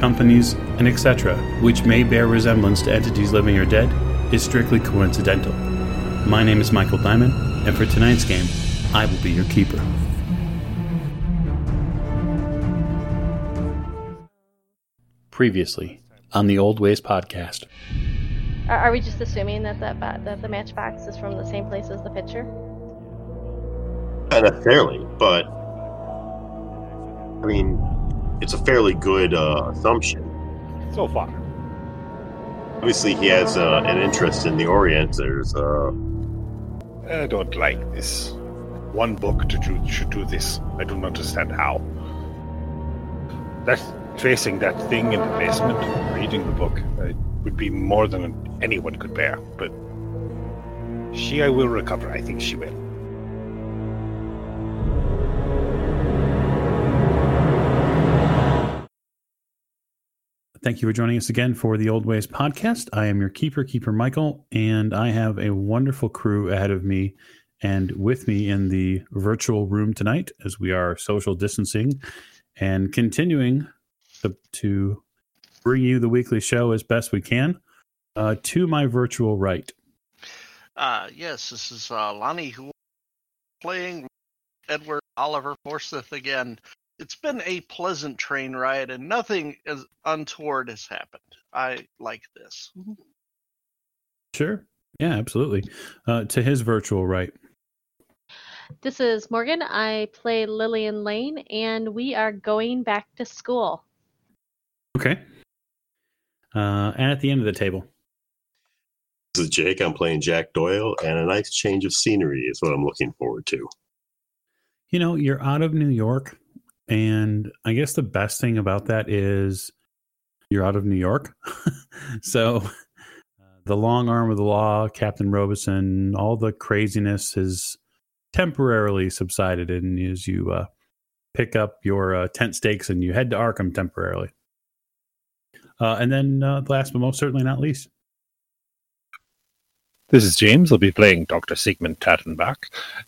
companies, and etc., which may bear resemblance to entities living or dead, is strictly coincidental. My name is Michael Diamond, and for tonight's game, I will be your keeper. Previously on the Old Ways podcast. Are, are we just assuming that that, ba- that the matchbox is from the same place as the picture? Not necessarily, but I mean, it's a fairly good uh, assumption. So far. Obviously, he has uh, an interest in the Orient. There's uh, I don't like this. One book to do, should do this. I don't understand how. That facing that thing in the basement, reading the book, uh, would be more than anyone could bear. But she, I will recover. I think she will. Thank you for joining us again for the Old Ways podcast. I am your keeper, Keeper Michael, and I have a wonderful crew ahead of me and with me in the virtual room tonight as we are social distancing and continuing to, to bring you the weekly show as best we can. Uh, to my virtual right, Uh, yes, this is uh, Lonnie who playing Edward Oliver Forsyth again. It's been a pleasant train ride, and nothing as untoward has happened. I like this. sure, yeah, absolutely. Uh, to his virtual right, This is Morgan. I play Lillian Lane, and we are going back to school. okay, uh, and at the end of the table, this is Jake. I'm playing Jack Doyle, and a nice change of scenery is what I'm looking forward to. you know, you're out of New York, and I guess the best thing about that is you're out of New York. so uh, the long arm of the law, Captain Robeson, all the craziness has temporarily subsided, and as you uh, pick up your uh, tent stakes and you head to Arkham temporarily. Uh, and then, uh, last but most certainly not least, This is James. I'll be playing Dr. Sigmund Tattenbach,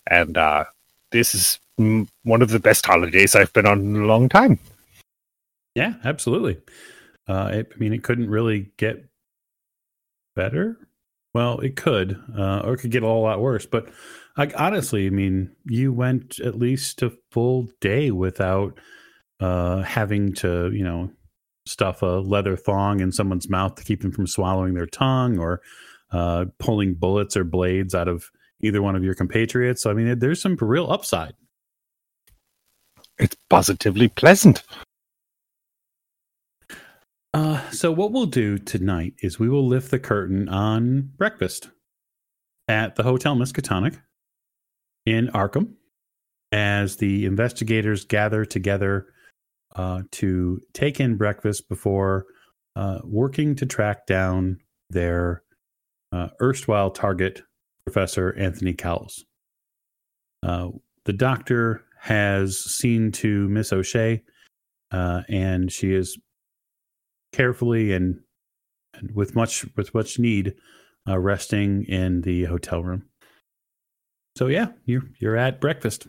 and uh, this is one of the best holidays I've been on in a long time. Yeah, absolutely. Uh, it, I mean, it couldn't really get better. Well, it could, uh, or it could get a lot worse. But like honestly, I mean, you went at least a full day without uh, having to, you know, stuff a leather thong in someone's mouth to keep them from swallowing their tongue, or uh, pulling bullets or blades out of either one of your compatriots. So I mean, there's some real upside. It's positively pleasant. Uh, so what we'll do tonight is we will lift the curtain on breakfast at the Hotel Miskatonic in Arkham as the investigators gather together uh, to take in breakfast before uh, working to track down their uh, erstwhile target, Professor Anthony Cowles. Uh, the doctor has seen to Miss O'Shea, uh, and she is carefully and, and with much with much need uh, resting in the hotel room. So yeah, you're you're at breakfast.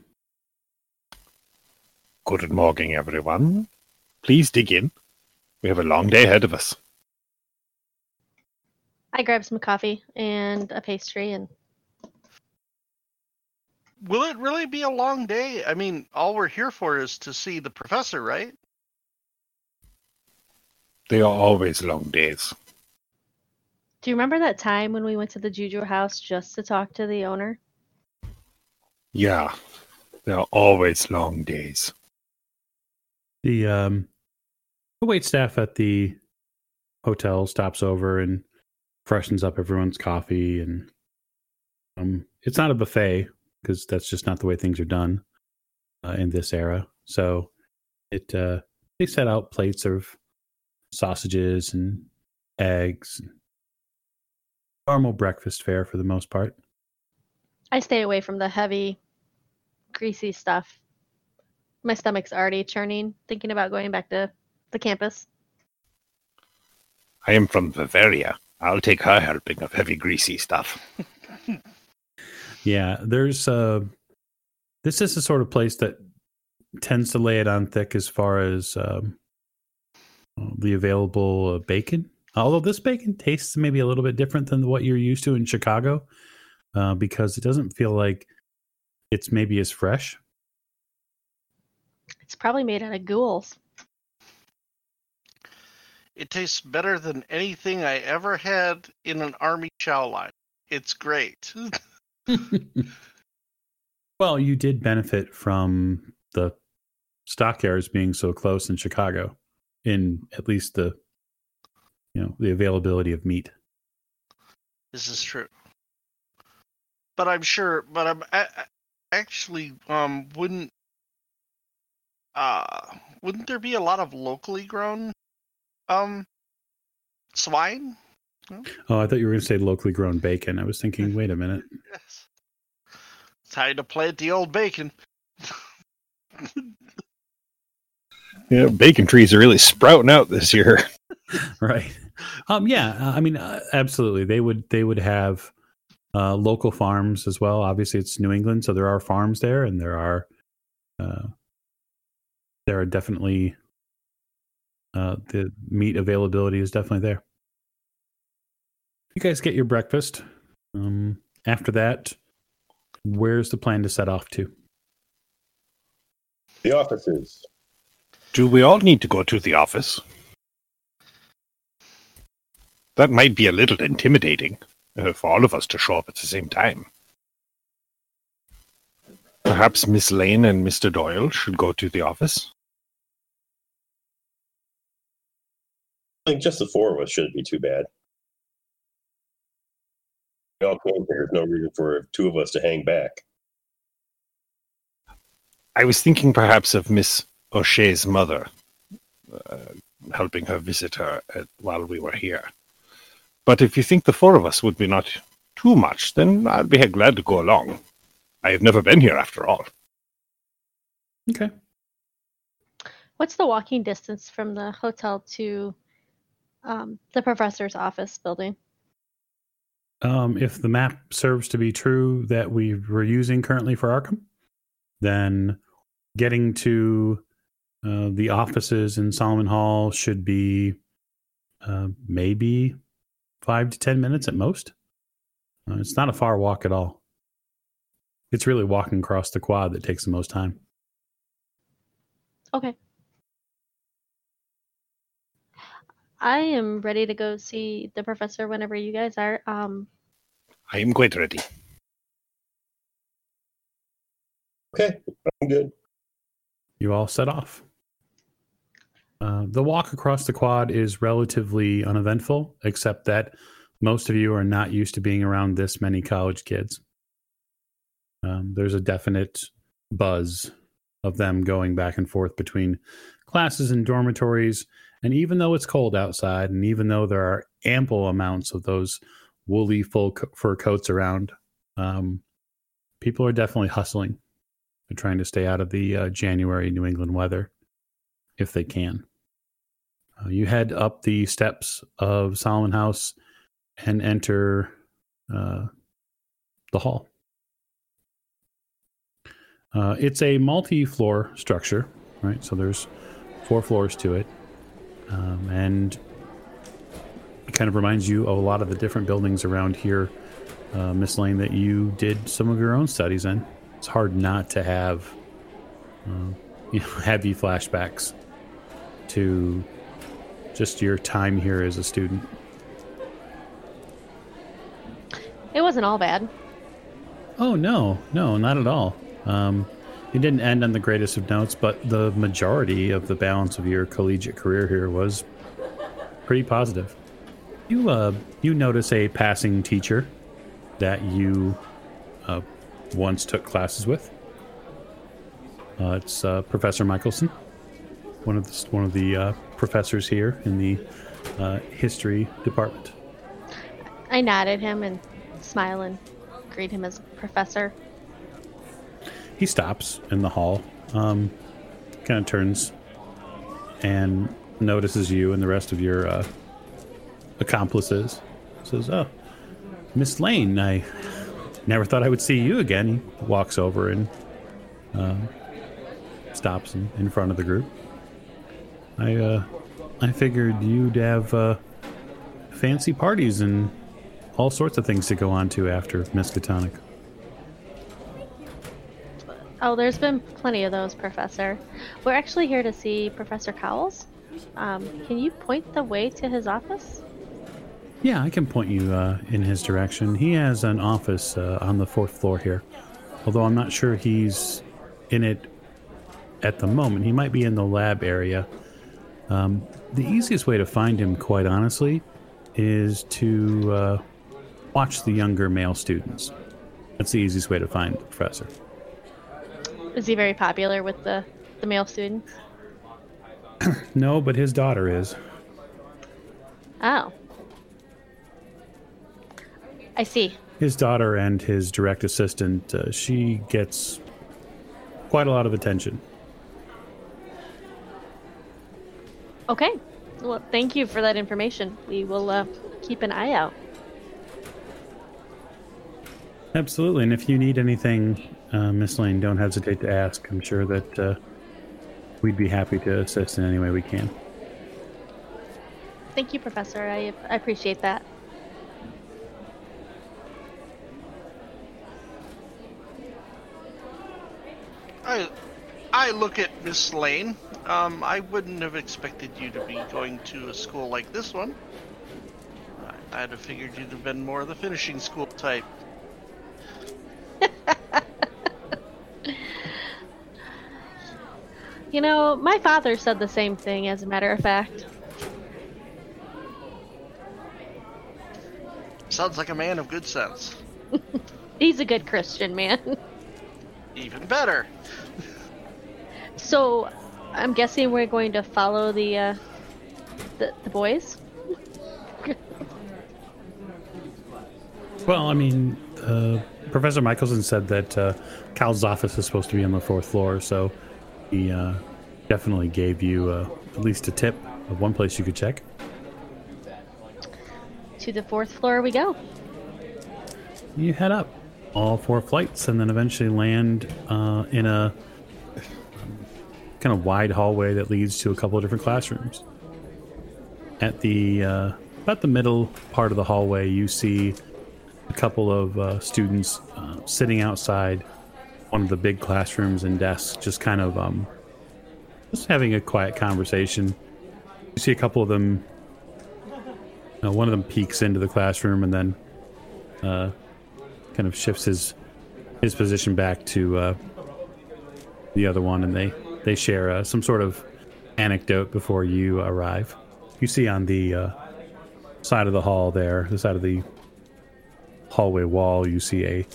Good morning, everyone. Please dig in. We have a long day ahead of us. I grab some coffee and a pastry, and Will it really be a long day? I mean, all we're here for is to see the professor, right? They are always long days. do you remember that time when we went to the Juju house just to talk to the owner? Yeah, they are always long days. The um, the wait staff at the hotel stops over and freshens up everyone's coffee, and um, it's not a buffet because that's just not the way things are done uh, in this era. So it uh, they set out plates of sausages and eggs, normal breakfast fare for the most part. I stay away from the heavy, greasy stuff. My stomach's already churning thinking about going back to the campus. I am from Bavaria. I'll take her helping of heavy, greasy stuff. Yeah, there's uh this is the sort of place that tends to lay it on thick as far as um, the available uh, bacon. Although this bacon tastes maybe a little bit different than what you're used to in Chicago, uh, because it doesn't feel like it's maybe as fresh. It's probably made out of ghouls. It tastes better than anything I ever had in an army chow line. It's great. well, you did benefit from the stockyards being so close in Chicago, in at least the you know the availability of meat. This is true. But I'm sure. But I'm I, I actually um wouldn't uh wouldn't there be a lot of locally grown um swine? Oh, I thought you were going to say locally grown bacon. I was thinking, wait a minute. Yes. Time to plant the old bacon. Yeah, bacon trees are really sprouting out this year. right. Um. Yeah. uh, I mean, uh, absolutely. They would. They would have uh, local farms as well. Obviously, it's New England, so there are farms there, and there are uh, there are definitely uh, the meat availability is definitely there. You guys get your breakfast. Um. After that, where's the plan to set off to? The offices. Do we all need to go to the office? That might be a little intimidating uh, for all of us to show up at the same time. Perhaps Miss Lane and Mr. Doyle should go to the office. I think just the four of us shouldn't be too bad. We all came here. There's no reason for two of us to hang back. I was thinking perhaps of Miss O'Shea's mother, uh, helping her visit her at, while we were here. But if you think the four of us would be not too much, then I'd be glad to go along. I have never been here after all. Okay. What's the walking distance from the hotel to um, the professor's office building? Um, if the map serves to be true that we were using currently for Arkham, then getting to uh, the offices in Solomon Hall should be uh, maybe five to 10 minutes at most. Uh, it's not a far walk at all. It's really walking across the quad that takes the most time. Okay. I am ready to go see the professor whenever you guys are. Um, I am quite ready. Okay, I'm good. You all set off. Uh, the walk across the quad is relatively uneventful, except that most of you are not used to being around this many college kids. Um, there's a definite buzz of them going back and forth between classes and dormitories. And even though it's cold outside, and even though there are ample amounts of those woolly full co- fur coats around, um, people are definitely hustling. They're trying to stay out of the uh, January New England weather if they can. Uh, you head up the steps of Solomon House and enter uh, the hall. Uh, it's a multi-floor structure, right? So there's four floors to it, um, and it kind of reminds you of a lot of the different buildings around here, uh, Miss Lane, that you did some of your own studies in. It's hard not to have, uh, you know, heavy flashbacks to just your time here as a student. it wasn't all bad. Oh no, no, not at all. Um, it didn't end on the greatest of notes, but the majority of the balance of your collegiate career here was pretty positive. You uh, you notice a passing teacher that you uh, once took classes with. Uh, it's uh, Professor Michelson, one of the, one of the uh, professors here in the uh, history department. I nod at him and smile and greet him as professor. He stops in the hall, um, kind of turns and notices you and the rest of your uh, accomplices. Says, "Oh, Miss Lane, I never thought I would see you again." Walks over and um, stops in, in front of the group. I uh, I figured you'd have uh, fancy parties and all sorts of things to go on to after Miskatonic. Oh, there's been plenty of those, Professor. We're actually here to see Professor Cowles. Um, can you point the way to his office? Yeah, I can point you uh, in his direction. He has an office uh, on the fourth floor here, although I'm not sure he's in it at the moment. He might be in the lab area. Um, the easiest way to find him, quite honestly, is to uh, watch the younger male students. That's the easiest way to find the professor. Is he very popular with the, the male students? No, but his daughter is. Oh. I see. His daughter and his direct assistant, uh, she gets quite a lot of attention. Okay. Well, thank you for that information. We will uh, keep an eye out. Absolutely. And if you need anything, uh, Miss Lane, don't hesitate to ask. I'm sure that uh, we'd be happy to assist in any way we can. Thank you, Professor. I, I appreciate that. I, I look at Miss Lane. Um, I wouldn't have expected you to be going to a school like this one. I- I'd have figured you'd have been more of the finishing school type. You know, my father said the same thing, as a matter of fact. Sounds like a man of good sense. He's a good Christian man. Even better. so, I'm guessing we're going to follow the uh, the, the boys. Well, I mean, uh, Professor Michelson said that uh, Cowles's office is supposed to be on the fourth floor, so he uh, definitely gave you uh, at least a tip of one place you could check. To the fourth floor we go. You head up all four flights and then eventually land uh, in a kind of wide hallway that leads to a couple of different classrooms. At the uh, about the middle part of the hallway, you see a couple of uh, students uh, sitting outside one of the big classrooms and desks, just kind of um, just having a quiet conversation. You see a couple of them. Uh, one of them peeks into the classroom and then uh, kind of shifts his his position back to uh, the other one, and they they share uh, some sort of anecdote before you arrive. You see on the uh, side of the hall there, the side of the hallway wall, you see a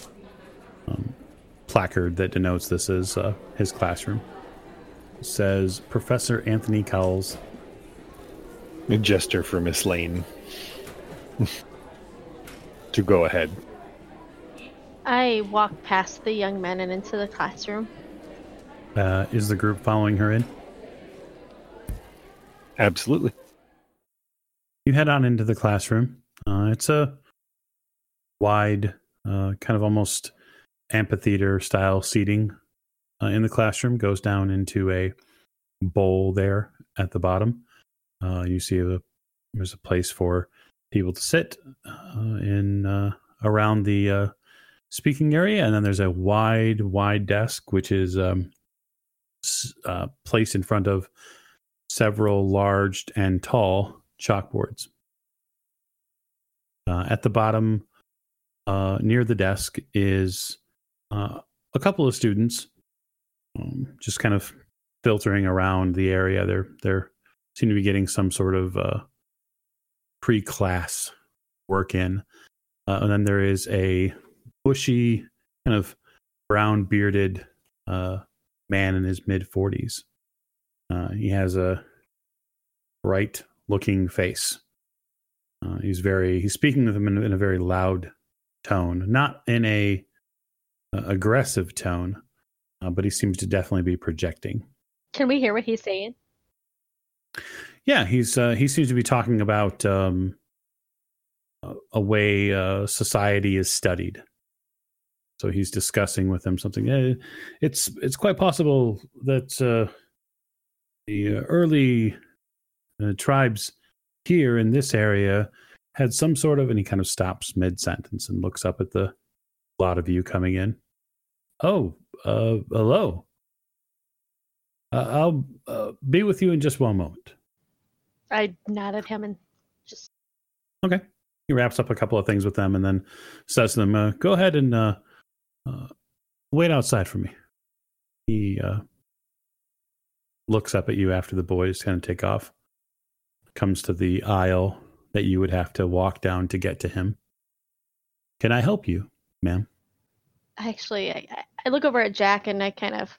um, placard that denotes this is uh, his classroom. It says Professor Anthony Cowles. A gesture for Miss Lane to go ahead. I walk past the young men and into the classroom. Uh, is the group following her in? Absolutely. You head on into the classroom. Uh, it's a wide, uh, kind of almost amphitheater style seating uh, in the classroom. Goes down into a bowl there at the bottom. Uh, you see a, there's a place for people to sit uh, in uh, around the uh, speaking area, and then there's a wide, wide desk which is um, placed in front of several large and tall chalkboards. Uh, at the bottom, uh, near the desk, is uh, a couple of students, um, just kind of filtering around the area. They're they're seem to be getting some sort of uh, pre-class work in, uh, and then there is a bushy, kind of brown bearded uh, man in his mid forties. Uh, he has a bright looking face. Uh, he's very he's speaking to them in, in a very loud tone, not in a uh, aggressive tone, uh, but he seems to definitely be projecting. Can we hear what he's saying? Yeah, he's uh, he seems to be talking about um, a- way uh, society is studied. So he's discussing with them something. Eh, it's it's quite possible that uh, the early uh, tribes here in this area had some sort of, and he kind of stops mid sentence and looks up at the lot of you coming in. Oh, uh, hello. Uh, I'll uh, be with you in just one moment. I nod at him and just Okay. He wraps up a couple of things with them and then says to them, uh, "Go ahead and uh, uh, wait outside for me." He uh, looks up at you after the boys kind of take off. Comes to the aisle that you would have to walk down to get to him. Can I help you, ma'am? actually I, I- I look over at Jack and I kind of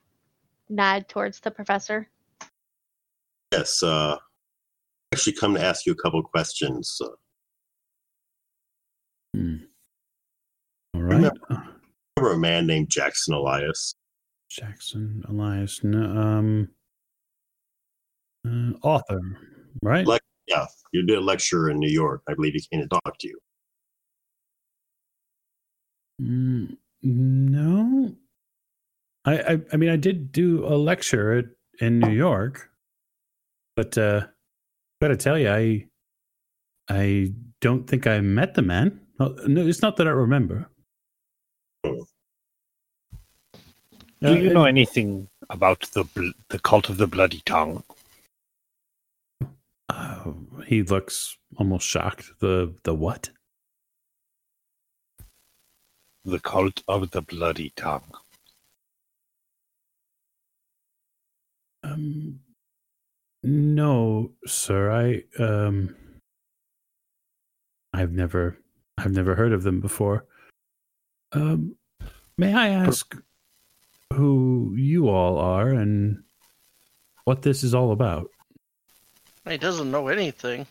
nod towards the professor. Yes, uh, actually come to ask you a couple of questions. Uh, Hmm. All right. Remember- remember a man named Jackson Elias? Jackson Elias, no, um, uh, author, right? Like- Yeah, you did a lecture in New York. I believe he came to talk to you. Mm, no, I, I I mean I did do a lecture at, in New York, but uh, gotta tell you, I I don't think I met the man. No, it's not that I remember. Do Uh, you know anything about the the cult of the bloody tongue? Uh, he looks almost shocked. The the what? The cult of the bloody tongue. Um, no, sir. I um, I've never, I've never heard of them before. Um, may I ask who you all are and what this is all about? He doesn't know anything.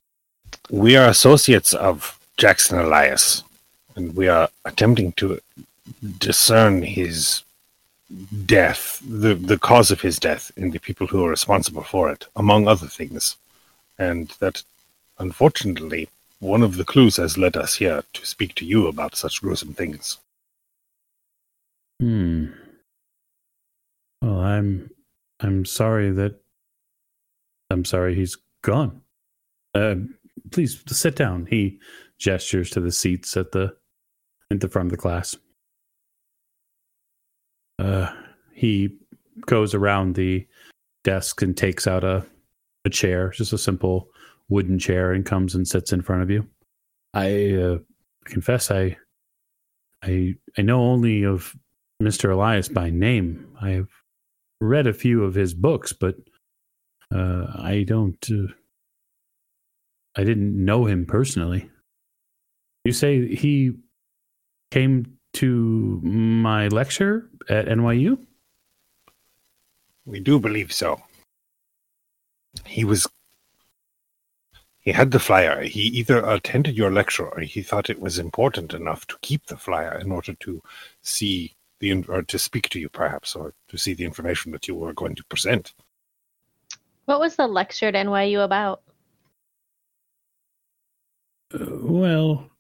We are associates of Jackson Elias, and we are attempting to discern his death, the, the cause of his death, and the people who are responsible for it, among other things. And that, unfortunately, one of the clues has led us here to speak to you about such gruesome things. Hmm. Well, I'm, I'm sorry that, I'm sorry he's gone. Uh, please sit down. He gestures to the seats at the, at the front of the class. Uh, he goes around the desk and takes out a, a chair, just a simple wooden chair, and comes and sits in front of you. I uh, confess, I, I, I know only of Mr. Elias by name. I've read a few of his books, but uh, I don't. Uh, I didn't know him personally. You say he came to my lecture at NYU? We do believe so. He was. He had the flyer. He either attended your lecture or he thought it was important enough to keep the flyer in order to see the or to speak to you, perhaps, or to see the information that you were going to present. What was the lecture at NYU about? Uh, well,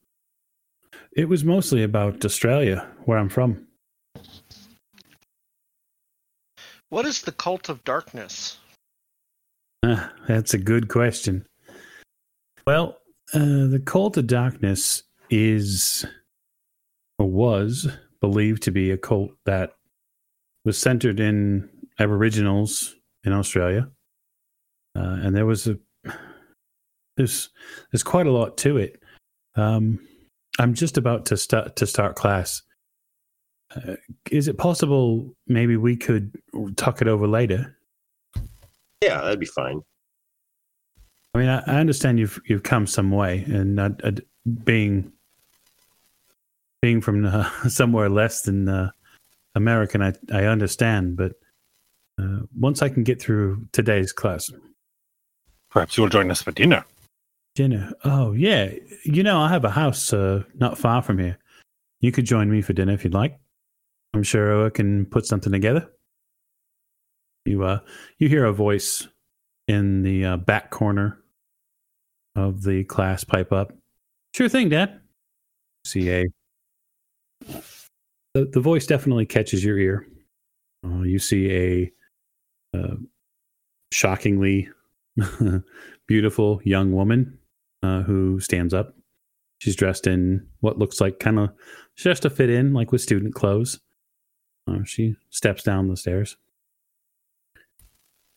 it was mostly about Australia, where I'm from. What is the cult of darkness? Ah, that's a good question. Well, uh, the cult of darkness is or was believed to be a cult that was centered in Aboriginals in Australia, uh, and there was a there's there's quite a lot to it. Um, I'm just about to start to start class. Uh, is it possible maybe we could talk it over later? Yeah, that'd be fine. I mean, I, I understand you've you've come some way, and uh, uh, being being from uh, somewhere less than uh, American, I I understand. But uh, once I can get through today's class, Perhaps you'll join us for dinner. Dinner. Oh, yeah. You know, I have a house uh, not far from here. You could join me for dinner if you'd like. I'm sure I can put something together. You uh, you hear a voice in the uh, back corner of the class pipe up. Sure thing, Dad. CA. the, the voice definitely catches your ear. Uh, you see a uh, shockingly beautiful young woman uh, who stands up. She's dressed in what looks like kind of just to fit in, like with student clothes. Uh, she steps down the stairs.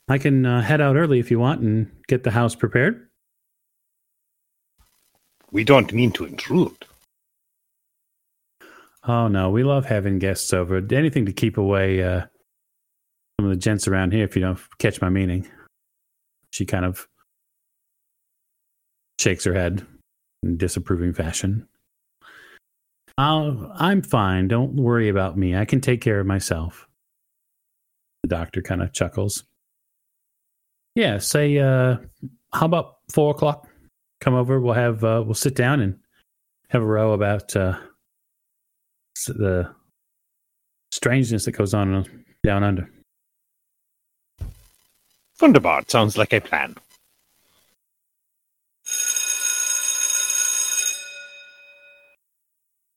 I can uh, head out early if you want and get the house prepared. We don't mean to intrude. Oh no, we love having guests over. Anything to keep away uh, some of the gents around here. If you don't catch my meaning, she kind of shakes her head in disapproving fashion. I'll, I'm fine. Don't worry about me. I can take care of myself. The doctor kind of chuckles. Yeah, say, uh, how about four o'clock? Come over. We'll have uh, we'll sit down and have a row about uh, the strangeness that goes on down under. Wunderbar. Sounds like a plan.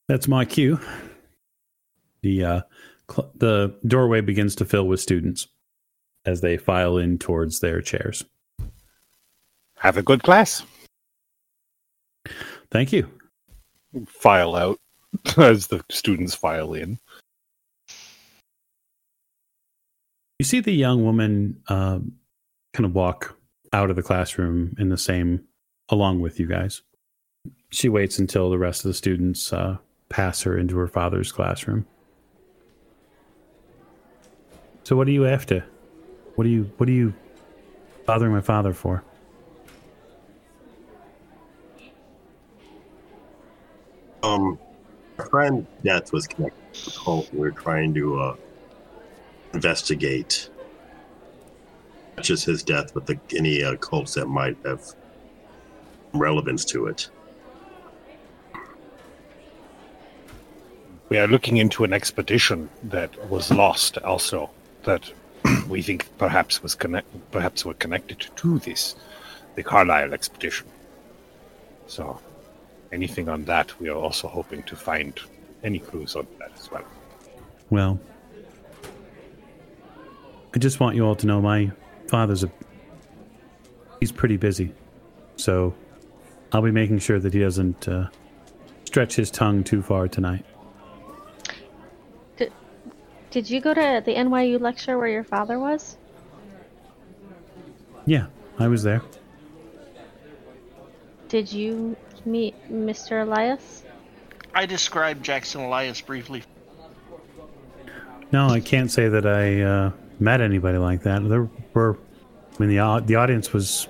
That's my cue. The uh, cl- the doorway begins to fill with students as they file in towards their chairs. Have a good class. Thank you. File out as the students file in. You see the young woman um, kind of walk out of the classroom in the same, along with you guys. She waits until the rest of the students uh, pass her into her father's classroom. So, what are you after? What are you? What are you bothering my father for? Um, friend death was connected to the cult. We were trying to uh, investigate just his death, but the, any uh, cults that might have relevance to it. We are looking into an expedition that was lost also that we think perhaps was connect perhaps were connected to this the Carlyle expedition. So anything on that we are also hoping to find any clues on that as well. Well, I just want you all to know my father's a he's pretty busy. So I'll be making sure that he doesn't uh, stretch his tongue too far tonight. Did you go to the NYU lecture where your father was? Yeah, I was there. Did you meet Mr. Elias? I described Jackson Elias briefly. No, I can't say that I uh, met anybody like that. There were, I mean, the the audience was,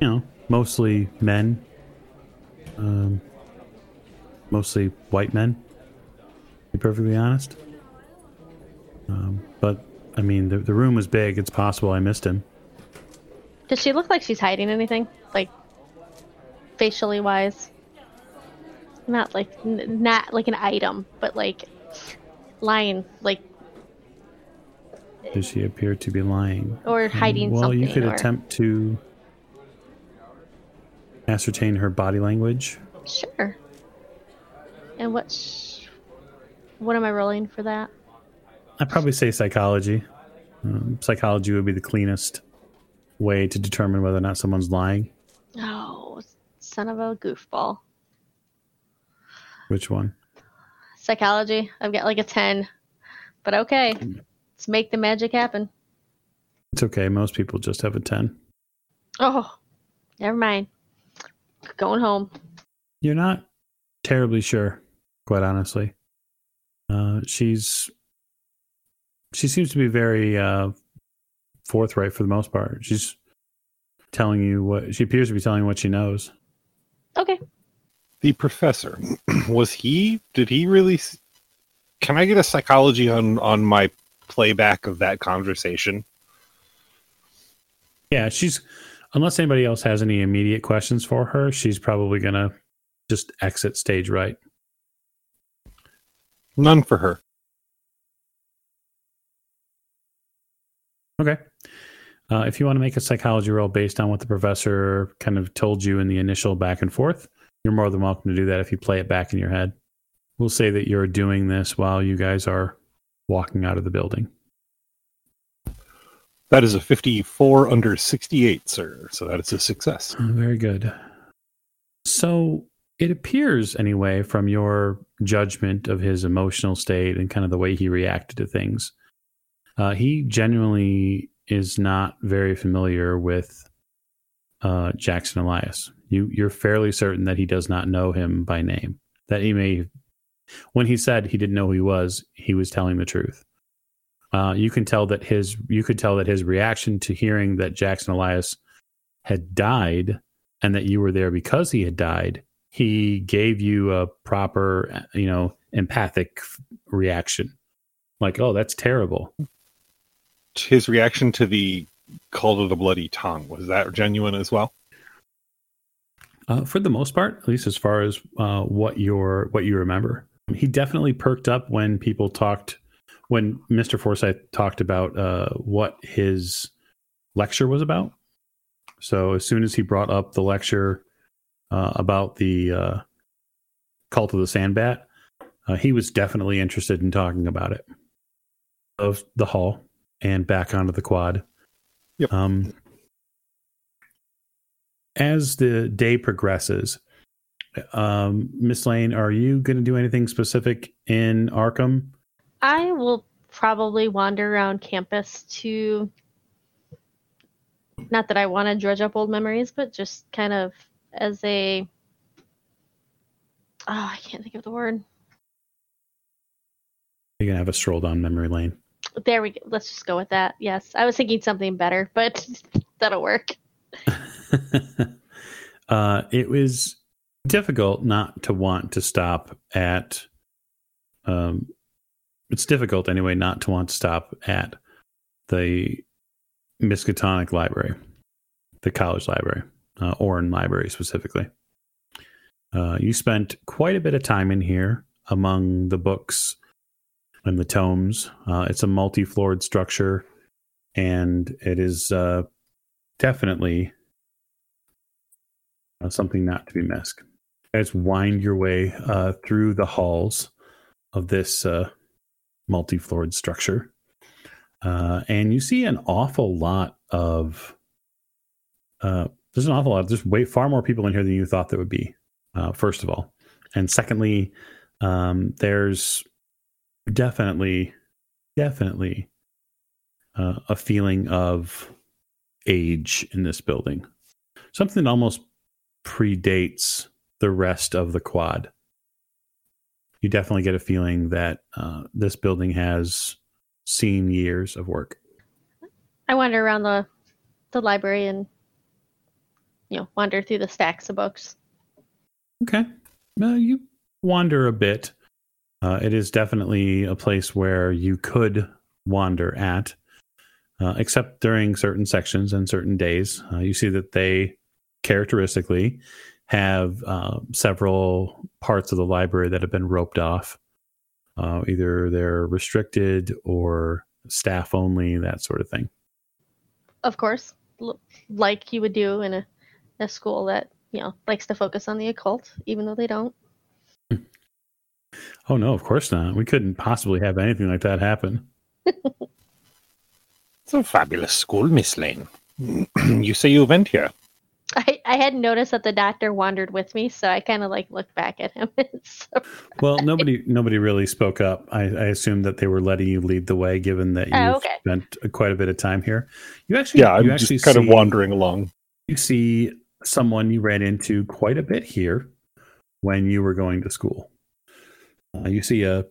you know, mostly men, um, mostly white men. To be perfectly honest. Um, but I mean, the the room was big. It's possible I missed him. Does she look like she's hiding anything? Like, facially wise? Not like, not like an item, but like, lying, like, Does she appear to be lying? or hiding well, you could or, attempt to ascertain her body language. Sure. And what's. What am I rolling for that? I'd probably say psychology. Um, psychology would be the cleanest way to determine whether or not someone's lying. Oh, son of a goofball. Which one? Psychology. I've got like a 10. But okay. Let's make the magic happen. It's okay. Most people just have a 10. Oh, never mind. Going home. You're not terribly sure, quite honestly. Uh, she's she seems to be very uh, forthright for the most part. She's telling you what she appears to be telling you what she knows. Okay. The professor was he did he really can I get a psychology on on my playback of that conversation? Yeah, she's unless anybody else has any immediate questions for her, she's probably going to just exit stage right. None for her. Okay. Uh, if you want to make a psychology roll based on what the professor kind of told you in the initial back and forth, you're more than welcome to do that if you play it back in your head. We'll say that you're doing this while you guys are walking out of the building. That is a 54 under 68, sir. So that is a success. Uh, Very good. So it appears, anyway, from your judgment of his emotional state and kind of the way he reacted to things, uh, he genuinely is not very familiar with uh, Jackson Elias. You, you're fairly certain that he does not know him by name. That he may, when he said he didn't know who he was, he was telling the truth. Uh, you can tell that his, you could tell that his reaction to hearing that Jackson Elias had died and that you were there because he had died, he gave you a proper, you know, empathic reaction. Like, oh, that's terrible. His reaction to the call to the bloody tongue was that genuine as well? Uh, for the most part, at least as far as uh, what your what you remember, he definitely perked up when people talked when Mr. Forsyth talked about uh, what his lecture was about. So as soon as he brought up the lecture uh, about the uh, cult of the Sandbat, uh, he was definitely interested in talking about it. Of the hall and back onto the quad. Yep. Um, as the day progresses, um, Miss Lane, are you going to do anything specific in Arkham? I will probably wander around campus to. Not that I want to dredge up old memories, but just kind of as a. Oh, I can't think of the word. You're going to have a stroll down memory lane. There we go. Let's just go with that. Yes, I was thinking something better, but that'll work. uh, it was difficult not to want to stop at. Um, it's difficult anyway not to want to stop at the Miskatonic Library, the college library, uh, Orne Library specifically. Uh, you spent quite a bit of time in here among the books and the tomes. Uh, it's a multi-floored structure, and it is uh, definitely uh, something not to be missed. As wind your way uh, through the halls of this uh, multi-floored structure, uh, and you see an awful lot of. there's an awful lot. There's way far more people in here than you thought there would be. first of all, and secondly, um, there's definitely, definitely uh, a feeling of age in this building. Something that almost predates the rest of the quad. You definitely get a feeling that uh, this building has seen years of work. I wander around the the library and you know wander through the stacks of books. Okay, uh, you wander a bit. Uh, it is definitely a place where you could wander at, uh, except during certain sections and certain days. Uh, you see that they characteristically have uh, several parts of the library that have been roped off. Uh, either they're restricted or staff only, that sort of thing. Of course, l- like you would do in a, a school that you know likes to focus on the occult, even though they don't. Oh no, of course not. We couldn't possibly have anything like that happen. It's a fabulous school, Miss Lane. you say you went here. I, I hadn't noticed that the doctor wandered with me, so I kind of like looked back at him. Well, nobody nobody really spoke up. I, I assumed that they were letting you lead the way, given that you Oh, okay. spent quite a bit of time here. You actually, Yeah, I'm you actually just kind of wandering along. You see someone you ran into quite a bit here when you were going to school. Uh, you see a,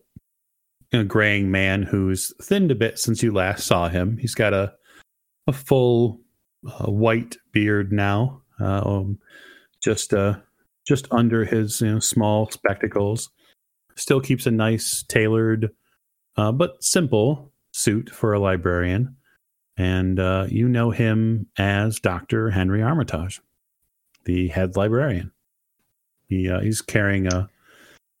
a graying man who's thinned a bit since you last saw him. He's got a a full uh, white beard now, um, just uh, just under his you know, small spectacles. Still keeps a nice tailored, uh, but simple suit for a librarian, and uh, you know him as Doctor Henry Armitage, the head librarian. He he's carrying a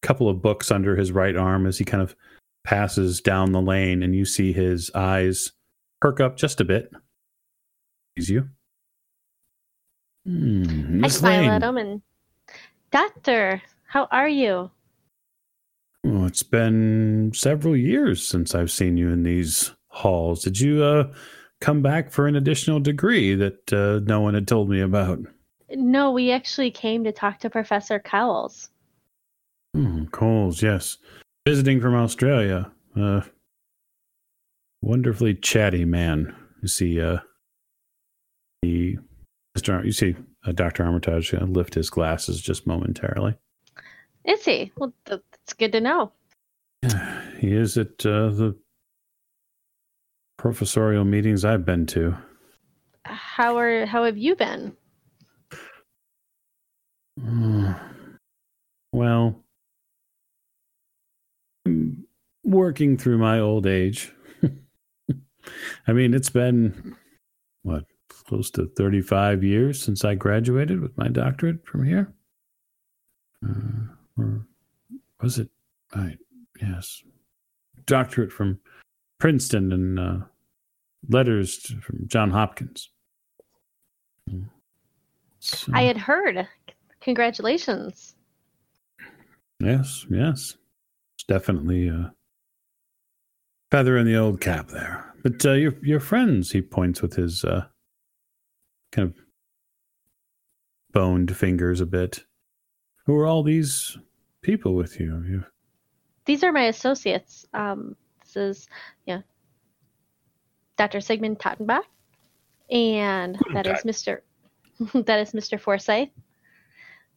couple of books under his right arm as he kind of passes down the lane, and you see his eyes perk up just a bit. Sees you. Hmm, I smile at him and, Doctor, how are you? Well, it's been several years since I've seen you in these halls. Did you uh, come back for an additional degree that uh, no one had told me about? No, we actually came to talk to Professor Cowles. Hmm, Cowles, yes. Visiting from Australia. Uh, wonderfully chatty man. You see, uh, the Mr. You see uh, Dr. Armitage uh, lift his glasses just momentarily. Is he? Well, th- that's good to know. He is at uh, the professorial meetings I've been to. How are how have you been? Well, I'm working through my old age. I mean, it's been what close to 35 years since I graduated with my doctorate from here. Uh, or was it right? Yes, doctorate from Princeton and uh, letters from John Hopkins. So- I had heard. Congratulations. Yes, yes. It's definitely a feather in the old cap there. But uh, your your friends, he points with his uh, kind of boned fingers a bit. Who are all these people with you? you These are my associates. Um, this is yeah, Dr. Sigmund Tottenbach, and that is Mr. that is Mr. Forsyth,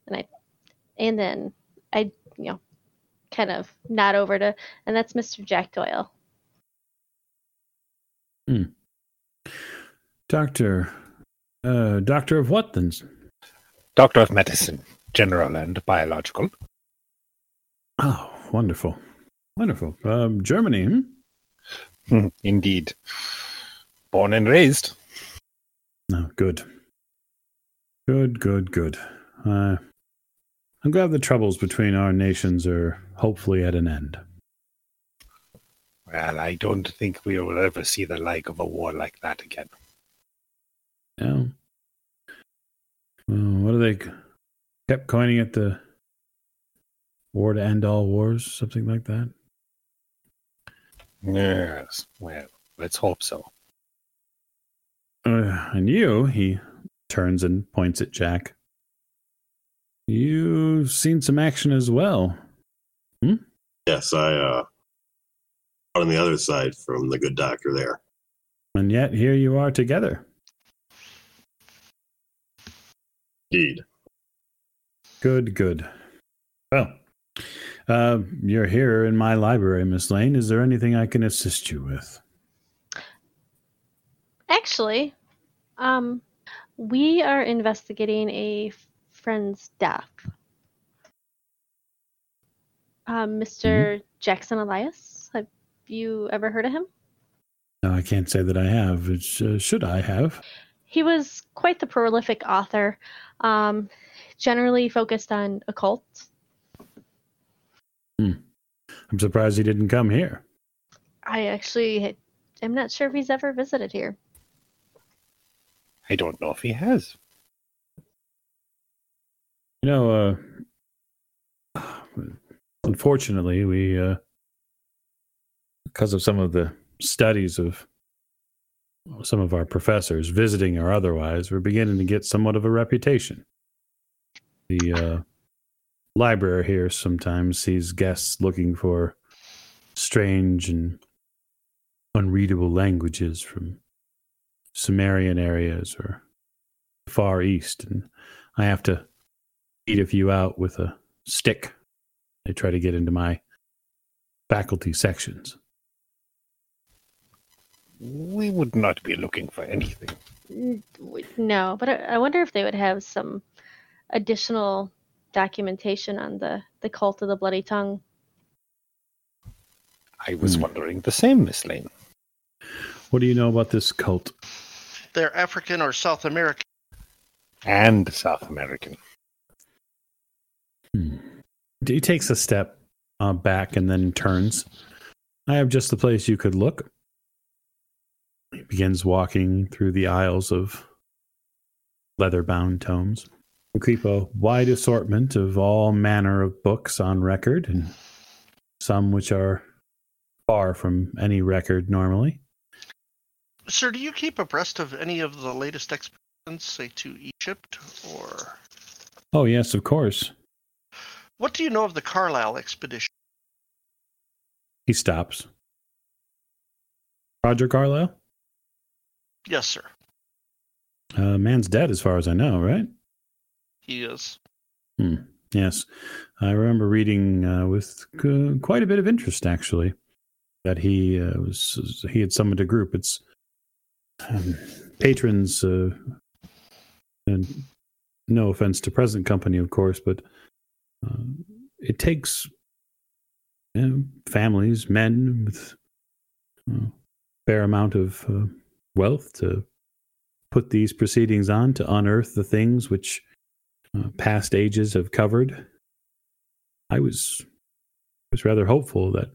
and I, and then I you know, kind of nod over to, and that's Mr. Jack Doyle. Hmm. doctor, uh, doctor of what then? Doctor of Medicine, General and Biological. Oh, wonderful, wonderful. Um, Germany. Hmm? Hmm, Indeed. Born and raised. No, good. Good, good, good. Uh, I'm glad the troubles between our nations are hopefully at an end. Well, I don't think we will ever see the like of a war like that again. Yeah. Well, what are they kept coining it the war to end all wars, something like that? Yes. Well, let's hope so. Uh, and you, he turns and points at Jack. You've seen some action as well. Hmm? Yes, I uh on the other side from the good doctor there. And yet here you are together. Indeed. Good, good. Well, uh, you're here in my library, Miss Lane. Is there anything I can assist you with? Actually, um, we are investigating a friend's death. Um, mister Jackson Elias. Have you ever heard of him? No, I can't say that I have. It's, uh, should I have? He was quite the prolific author, um, generally focused on occult. I'm surprised he didn't come here. I actually am not sure if he's ever visited here. I don't know if he has. You know, uh, unfortunately, we, uh, because of some of the studies of some of our professors, visiting or otherwise, we're beginning to get somewhat of a reputation. The uh, library here sometimes sees guests looking for strange and unreadable languages from Sumerian areas or Far East, and I have to beat a few out with a stick. They try to get into my faculty sections. We would not be looking for anything. No, but I, I wonder if they would have some additional documentation on the, the cult of the bloody tongue. I was Hmm. wondering the same, Miss Lane. What do you know about this cult? They're African or South American. And South American. Hmm. He takes a step uh, back and then turns. I have just the place you could look. He begins walking through the aisles of leather bound tomes. We keep a wide assortment of all manner of books on record, and some which are far from any record normally. Sir, do you keep abreast of any of the latest expeditions, say to Egypt, or Oh, yes, of course. what do you know of the Carlyle expedition? He stops. Roger Carlyle? Yes, sir. Uh, man's dead, as far as I know, right? He is. Yes, I remember reading uh, with uh, quite a bit of interest, actually, that he uh, was he had summoned a group. It's um, patrons, uh, and no offense to present company, of course, but uh, it takes you know, families, men with a fair amount of uh, wealth to put these proceedings on to unearth the things which uh, past ages have covered. I was was rather hopeful that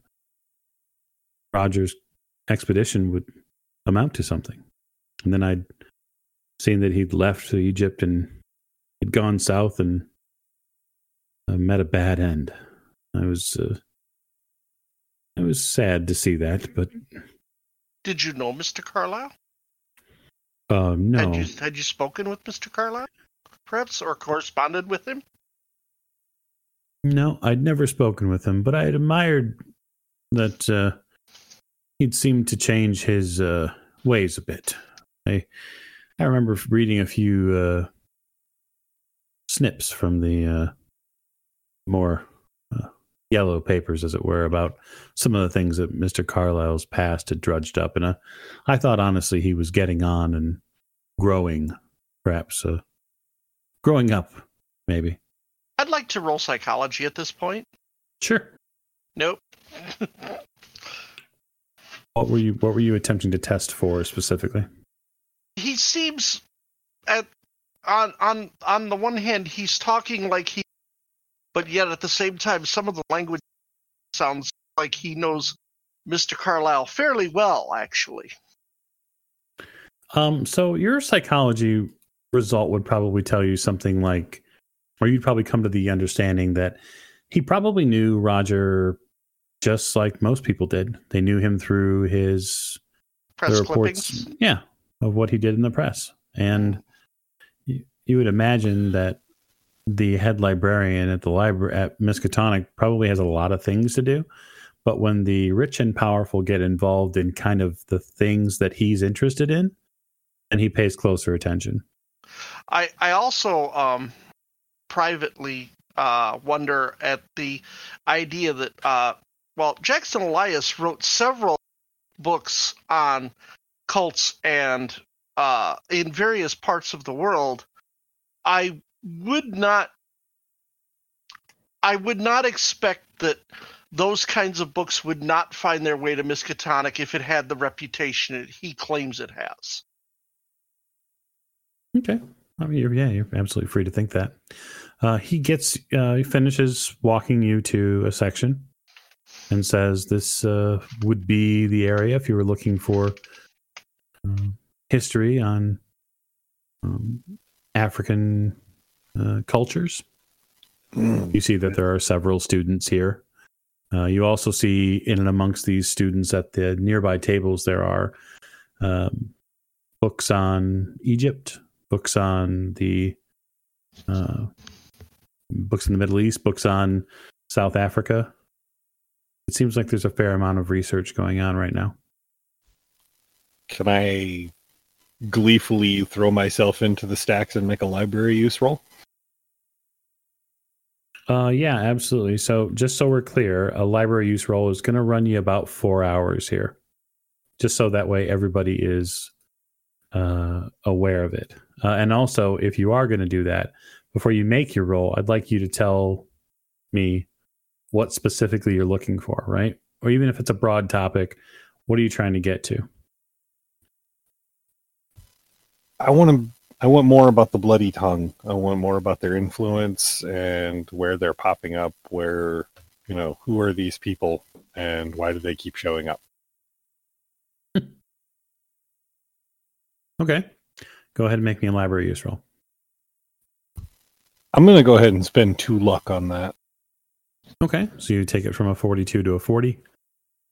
Roger's expedition would amount to something, and then I'd seen that he'd left Egypt and he'd gone south and uh, met a bad end. I was uh, I was sad to see that, but Did you know Mr. Carlyle? Uh, no. Had you had you spoken with Mr. Carlyle, perhaps, or corresponded with him? No, I'd never spoken with him, but I had admired that uh, he'd seemed to change his uh, ways a bit. I I remember reading a few uh, snips from the uh, more yellow papers, as it were, about some of the things that Mister Carlyle's past had drudged up, and uh, I thought honestly he was getting on and growing, perhaps uh, growing up, maybe. I'd like to roll psychology at this point. Sure. Nope. What were you What were you attempting to test for specifically? he seems at on on on the one hand he's talking like he but yet at the same time some of the language sounds like he knows Mr. Carlyle fairly well actually. Um, so your psychology result would probably tell you something like, or you'd probably come to the understanding that he probably knew Roger just like most people did. They knew him through his Press reports, clippings. yeah, of what he did in the press, and you, you would imagine that the head librarian at the library at Miskatonic probably has a lot of things to do. But when the rich and powerful get involved in kind of the things that he's interested in, and he pays closer attention. I I also um privately uh wonder at the idea that uh well Jackson Elias wrote several books on cults and uh in various parts of the world. I would not I would not expect that those kinds of books would not find their way to Miskatonic if it had the reputation it, he claims it has. Okay. I mean, you're, yeah, you're absolutely free to think that. Uh, he gets, uh, he finishes walking you to a section and says this uh, would be the area if you were looking for um, history on um, African uh, cultures. You see that there are several students here. Uh, you also see in and amongst these students at the nearby tables there are um, books on Egypt, books on the uh, books in the Middle East, books on South Africa. It seems like there's a fair amount of research going on right now. Can I gleefully throw myself into the stacks and make a library use roll? Uh, yeah, absolutely. So just so we're clear, a library use role is going to run you about four hours here, just so that way everybody is uh, aware of it. Uh, and also, if you are going to do that, before you make your role, I'd like you to tell me what specifically you're looking for, right? Or even if it's a broad topic, what are you trying to get to? I want to. I want more about the bloody tongue. I want more about their influence and where they're popping up. Where you know who are these people and why do they keep showing up? Okay. Go ahead and make me a library use roll. I'm going to go ahead and spend two luck on that. Okay. So you take it from a 42 to a 40,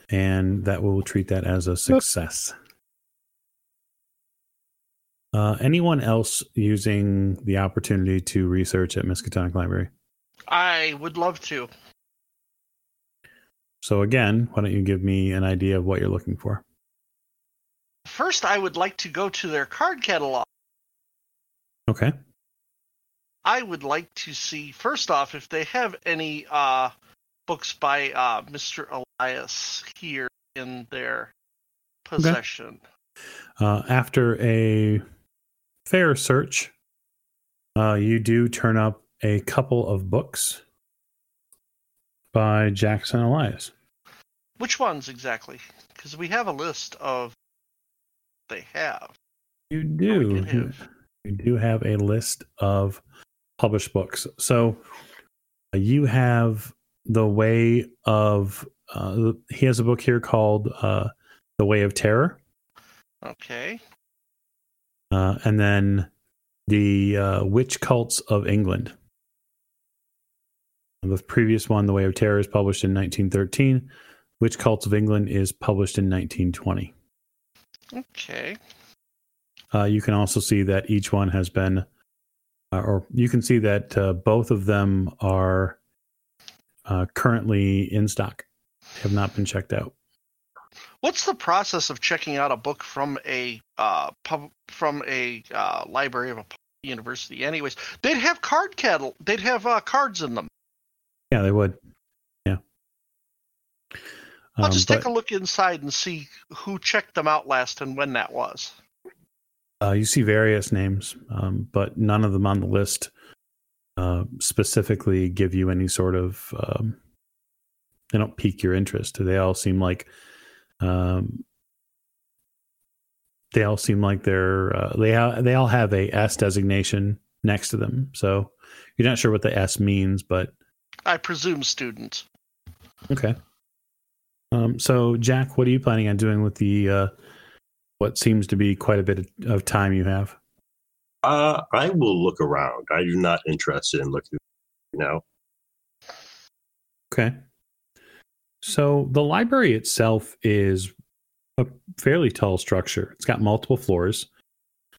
and that will treat that as a success. Uh, anyone else using the opportunity to research at Miskatonic Library? I would love to. So again, why don't you give me an idea of what you're looking for? First, I would like to go to their card catalog. Okay. I would like to see first off if they have any uh, books by uh, Mr. Elias here in their possession. Uh, after a fair search, uh, you do turn up a couple of books by Jackson Elias. Which ones exactly? Because we have a list of they have. You do. You, have. you do have a list of published books. So uh, you have the way of. Uh, he has a book here called uh, "The Way of Terror," Okay. Uh, and then the uh, Witch Cults of England. The previous one, "The Way of Terror," is published in 1913. Witch Cults of England is published in 1920. Okay. Uh, you can also see that each one has been, uh, or you can see that uh, both of them are uh, currently in stock, have not been checked out. What's the process of checking out a book from a uh, pub, from a uh, library of a university? Anyways, they'd have card cattle. They'd have uh, cards in them. Yeah, they would. Yeah. I'll Um, just but, take a look inside and see who checked them out last and when that was. uh, you see various names, um, but none of them on the list uh, specifically give you any sort of. Um, they don't pique your interest. They all seem like. Um, they all seem like they're uh, they ha- they all have a S designation next to them. So you're not sure what the S means, but I presume student. okay. Um, so Jack, what are you planning on doing with the uh, what seems to be quite a bit of, of time you have? Uh, I will look around. I'm not interested in looking now. Okay. So the library itself is a fairly tall structure. It's got multiple floors.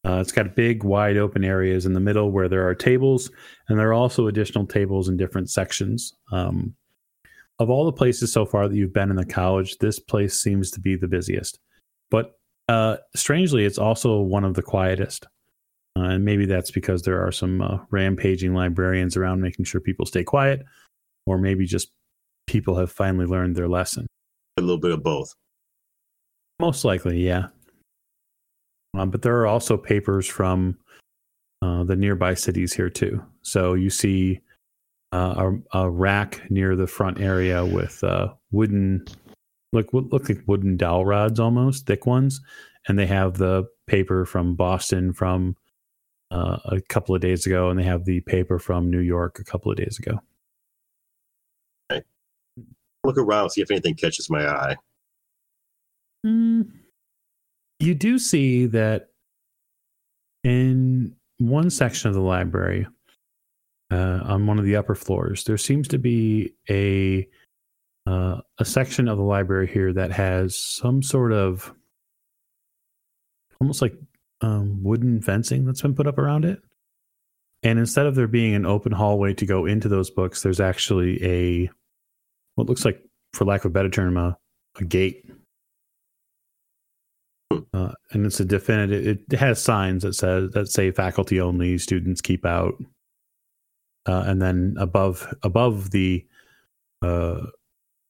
Uh, it's got big, wide open areas in the middle where there are tables, and there are also additional tables in different sections. Um, of all the places so far that you've been in the college, this place seems to be the busiest. But uh, strangely, it's also one of the quietest. Uh, and maybe that's because there are some uh, rampaging librarians around making sure people stay quiet, or maybe just people have finally learned their lesson. A little bit of both. Most likely, yeah. Um, but there are also papers from uh, the nearby cities here too. So you see uh, a, a rack near the front area with uh, wooden, look look like wooden dowel rods almost, thick ones, and they have the paper from Boston from uh, a couple of days ago, and they have the paper from New York a couple of days ago. Look around, see if anything catches my eye. Mm, you do see that in one section of the library, uh, on one of the upper floors, there seems to be a uh, a section of the library here that has some sort of almost like um, wooden fencing that's been put up around it. And instead of there being an open hallway to go into those books, there's actually a what looks like, for lack of a better term, a, a gate uh, and it's a definitive. It has signs that says that say faculty only, students keep out, uh, and then above above the uh,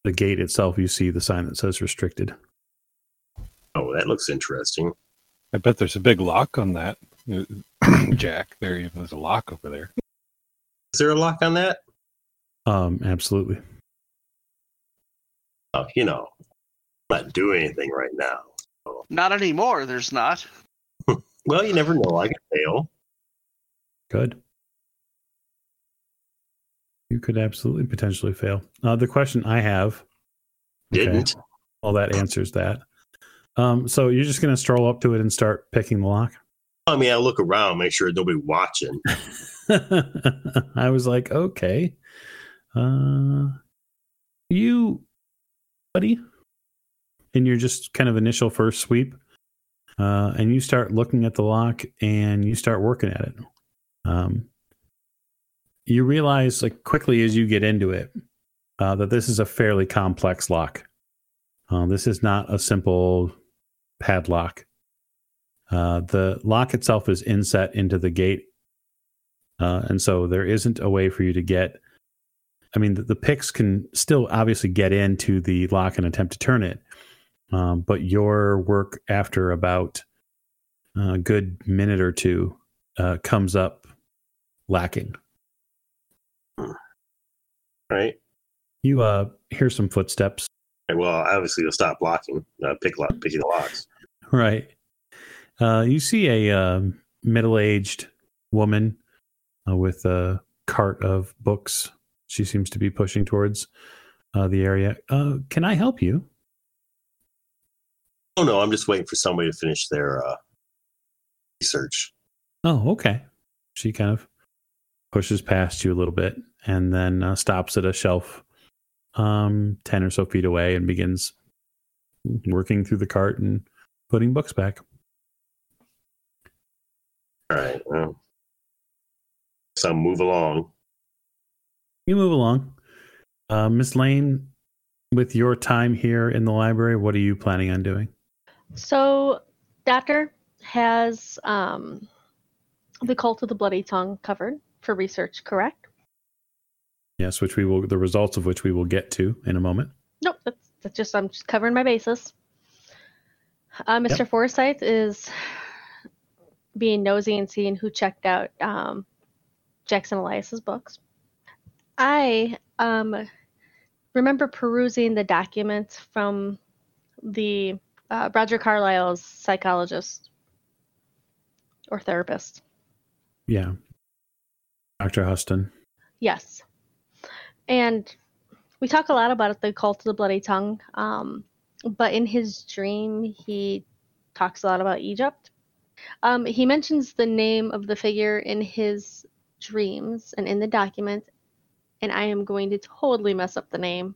the gate itself, you see the sign that says restricted. Oh, that looks interesting. I bet there's a big lock on that. Jack, there there's a lock over there. Is there a lock on that? Um, absolutely. You know, I'm not doing anything right now. Not anymore. There's not. Well, you never know. I could fail. Good. You could absolutely potentially fail. Uh, the question I have Okay. Didn't. Well, that answers that. Um, so you're just going to stroll up to it and start picking the lock? I mean, I look around, make sure nobody watching. I was like, okay. Uh, you, buddy, in your just kind of initial first sweep, uh, and you start looking at the lock and you start working at it. Um, you realize, like, quickly as you get into it, uh, that this is a fairly complex lock. Uh, this is not a simple padlock. Uh, the lock itself is inset into the gate, uh, and so there isn't a way for you to get. I mean, the, the picks can still obviously get into the lock and attempt to turn it, um, but your work after about a good minute or two uh, comes up lacking. Right. You uh, hear some footsteps Well, obviously, you'll stop blocking, uh, pick lock, picking the locks. Right. Uh, you see a um middle-aged woman uh, with a cart of books. She seems to be pushing towards uh, the area. Uh, can I help you? Oh no, I'm just waiting for somebody to finish their uh, research. Oh, okay. She kind of pushes past you a little bit and then uh, stops at a shelf um, 10 or so feet away and begins working through the cart and putting books back. All right. Well, so move along. You move along. Uh, Miss Lane, with your time here in the library, what are you planning on doing? So, Doctor has um, the Cult of the Bloody Tongue covered for research, correct? Yes, which we will, the results of which we will get to in a moment. Nope, that's, that's just, I'm just covering my bases. Uh, Mr. Forsyth is being nosy and seeing who checked out um, Jackson Elias's books. I um, remember perusing the documents from the uh, Roger Carlyle's psychologist or therapist. Yeah. Dr. Huston. Yes. And we talk a lot about the cult of the bloody tongue. Um, but in his dream, he talks a lot about Egypt. Um, he mentions the name of the figure in his dreams and in the document, and I am going to totally mess up the name.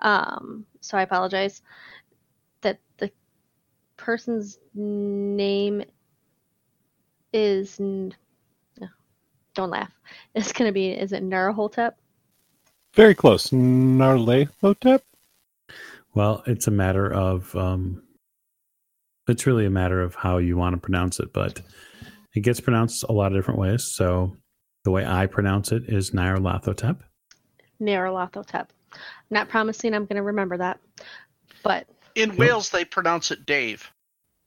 Um, so I apologize. That the person's name is no, don't laugh. It's going to be. Is it Nerahotep? Very close. Narle Hotep? Well, it's a matter of, um, it's really a matter of how you want to pronounce it, but it gets pronounced a lot of different ways. So the way I pronounce it is Nyarlathotep. Neralathotep. Not promising I'm going to remember that. But In Wales, they pronounce it Dave.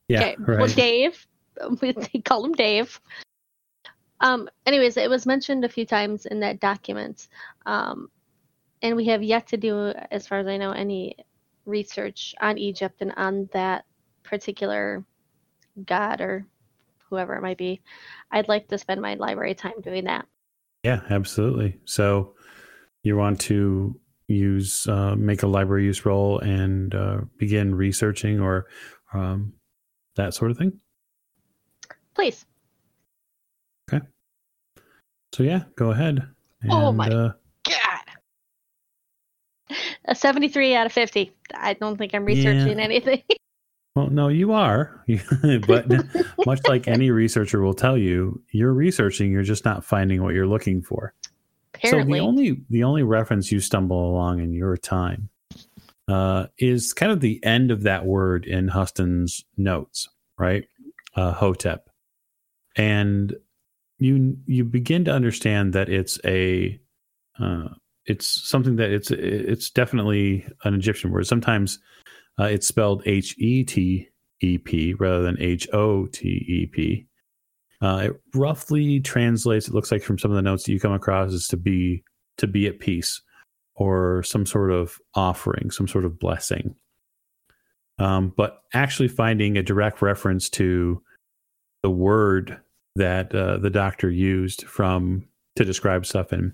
Yeah, okay, right. well, Dave, they call him Dave. Um, anyways, it was mentioned a few times in that document, um, and we have yet to do, as far as I know, any research on Egypt and on that particular god or whoever it might be. I'd like to spend my library time doing that. Yeah, absolutely. So you want to use uh, make a library use roll and uh, begin researching or um, that sort of thing. Please. Okay. So yeah, go ahead. And, Oh my- Uh, God. A 73 out of 50. I don't think I'm researching Yeah. anything. well, no, you are, but much like any researcher will tell you, you're researching. You're just not finding what you're looking for. Apparently. So the only the only reference you stumble along in your time uh, is kind of the end of that word in Huston's notes, right? Uh, Hotep, and you you begin to understand that it's a uh, it's something that it's it's definitely an Egyptian word. Sometimes uh, it's spelled H E T E P rather than H O T E P. Uh, it roughly translates. It looks like from some of the notes that you come across is to be to be at peace, or some sort of offering, some sort of blessing. Um, but actually finding a direct reference to the word that uh, the doctor used from to describe stuff and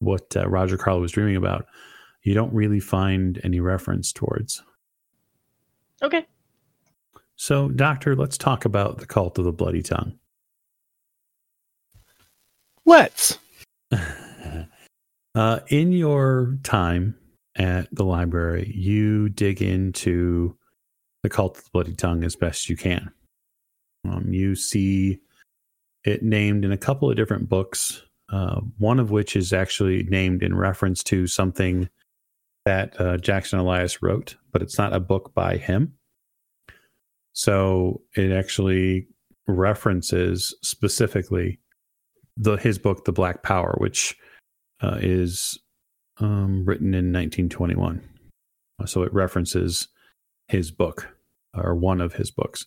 what uh, Roger Carl was dreaming about, you don't really find any reference towards. Okay. So, Doctor, let's talk about the cult of the Bloody Tongue. Let's. uh, in your time at the library, you dig into the cult of the Bloody Tongue as best you can. Um, you see it named in a couple of different books, uh, one of which is actually named in reference to something that uh, Jackson Elias wrote, but it's not a book by him. So it actually references specifically the his book, The Black Power, which uh, is um, written in 1921. So it references his book or one of his books,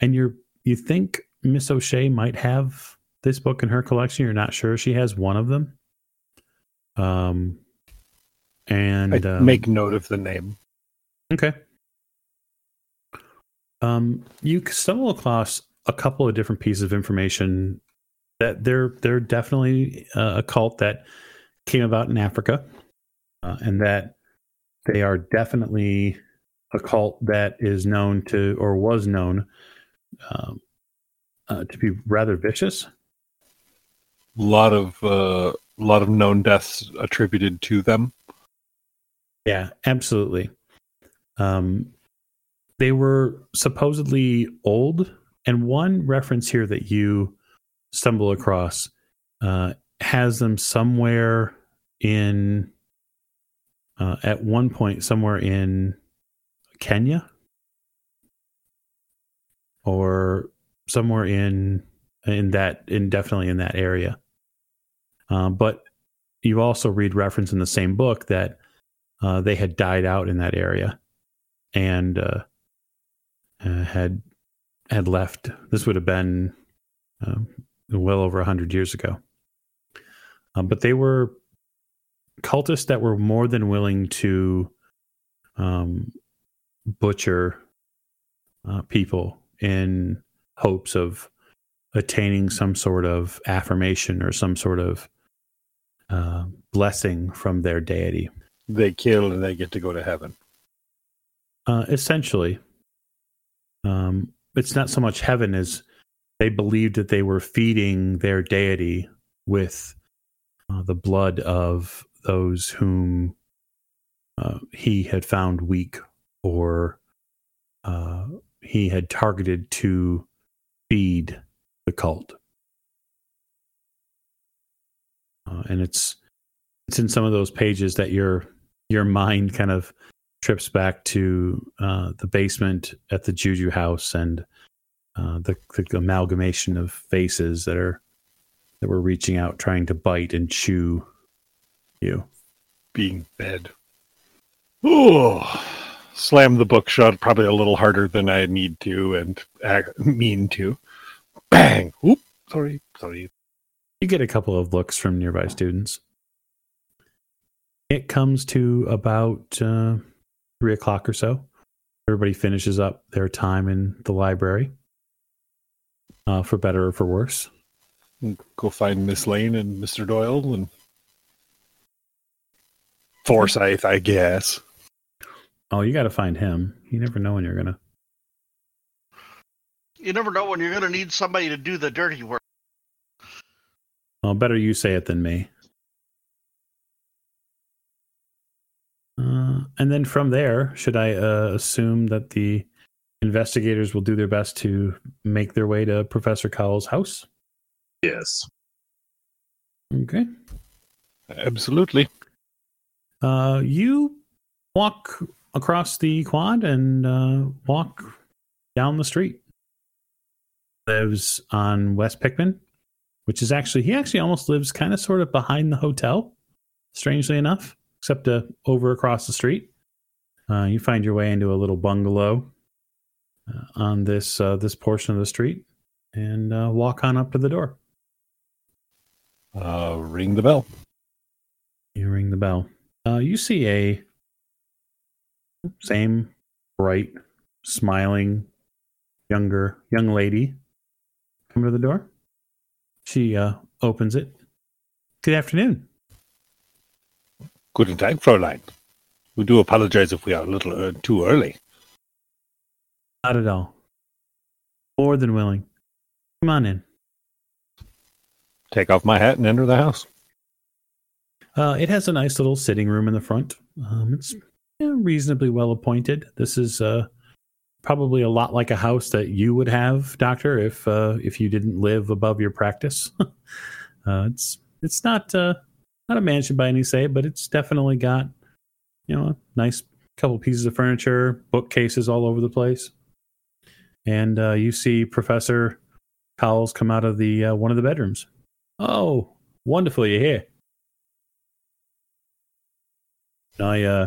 and you're you think Miss O'Shea might have this book in her collection. You're not sure she has one of them. Um, and I'd um, make note of the name. Okay. Um, you stumble across a couple of different pieces of information that they're they're definitely uh, a cult that came about in Africa, uh, and that they are definitely a cult that is known to or was known um, uh, to be rather vicious. A lot of uh, lot of known deaths attributed to them. Yeah, absolutely. Um, they were supposedly old, and one reference here that you stumble across uh, has them somewhere in uh, at one point somewhere in Kenya or somewhere in in that in definitely in that area. Um, but you also read reference in the same book that uh, they had died out in that area and uh, uh, had had left. This would have been um, well over hundred years ago. Um, but they were cultists that were more than willing to um, butcher uh, people in hopes of attaining some sort of affirmation or some sort of uh, blessing from their deity. They kill and they get to go to heaven. Uh, essentially, um, it's not so much heaven as they believed that they were feeding their deity with uh, the blood of those whom uh, he had found weak or uh, he had targeted to feed the cult. Uh, and it's it's in some of those pages that your your mind kind of trips back to uh, the basement at the Juju house and uh, the, the amalgamation of faces that are that were reaching out, trying to bite and chew you. Being fed. Oh, slam the book shut probably a little harder than I need to and act, mean to. Bang! Oop! Sorry, sorry. You get a couple of looks from nearby students. It comes to about uh, three o'clock or so. Everybody finishes up their time in the library, uh, for better or for worse. Go find Miss Lane and Mister Doyle and Forsyth, I guess. Oh, you got to find him. You never know when you're gonna. You never know when you're going to need somebody to do the dirty work. Well, better you say it than me. Uh, and then from there, should I uh, assume that the investigators will do their best to make their way to Professor Cowles's house? Yes. Okay. Absolutely. Uh, you walk across the quad and uh, walk down the street. Lives on West Pickman, which is actually he actually almost lives kind of sort of behind the hotel. Strangely enough, except uh, over across the street. Uh, you find your way into a little bungalow uh, on this uh, this portion of the street, and uh, walk on up to the door. Uh, ring the bell. You ring the bell. Uh, you see a same bright, smiling, younger young lady come to the door. She uh, opens it. Good afternoon. Guten Tag, Fräulein. We do apologize if we are a little uh, too early. Not at all. More than willing. Come on in. Take off my hat and enter the house. Uh, it has a nice little sitting room in the front. Um, it's yeah, reasonably well appointed. This is uh, probably a lot like a house that you would have, Doctor, if uh, if you didn't live above your practice. uh, it's it's not uh, not a mansion by any say, but it's definitely got you know a nice couple pieces of furniture, bookcases all over the place, and uh, you see Professor Cowles come out of the uh, one of the bedrooms. Oh, wonderful! You're here. Can I uh,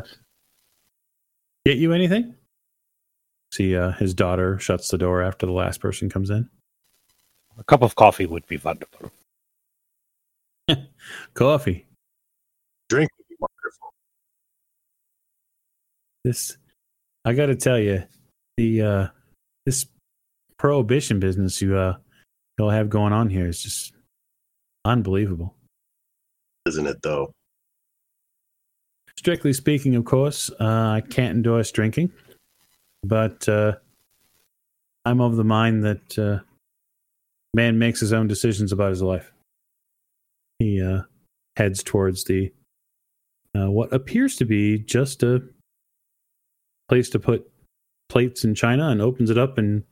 get you anything? See, uh, his daughter shuts the door after the last person comes in. A cup of coffee would be wonderful. Coffee. Drink would be wonderful. This, I got to tell you, the uh, this prohibition business you uh, you'll have going on here is just unbelievable. Isn't it though? Strictly speaking, of course, uh, I can't endorse drinking, but uh, I'm of the mind that uh, man makes his own decisions about his life. He uh, heads towards the uh, what appears to be just a place to put plates and china, and opens it up, and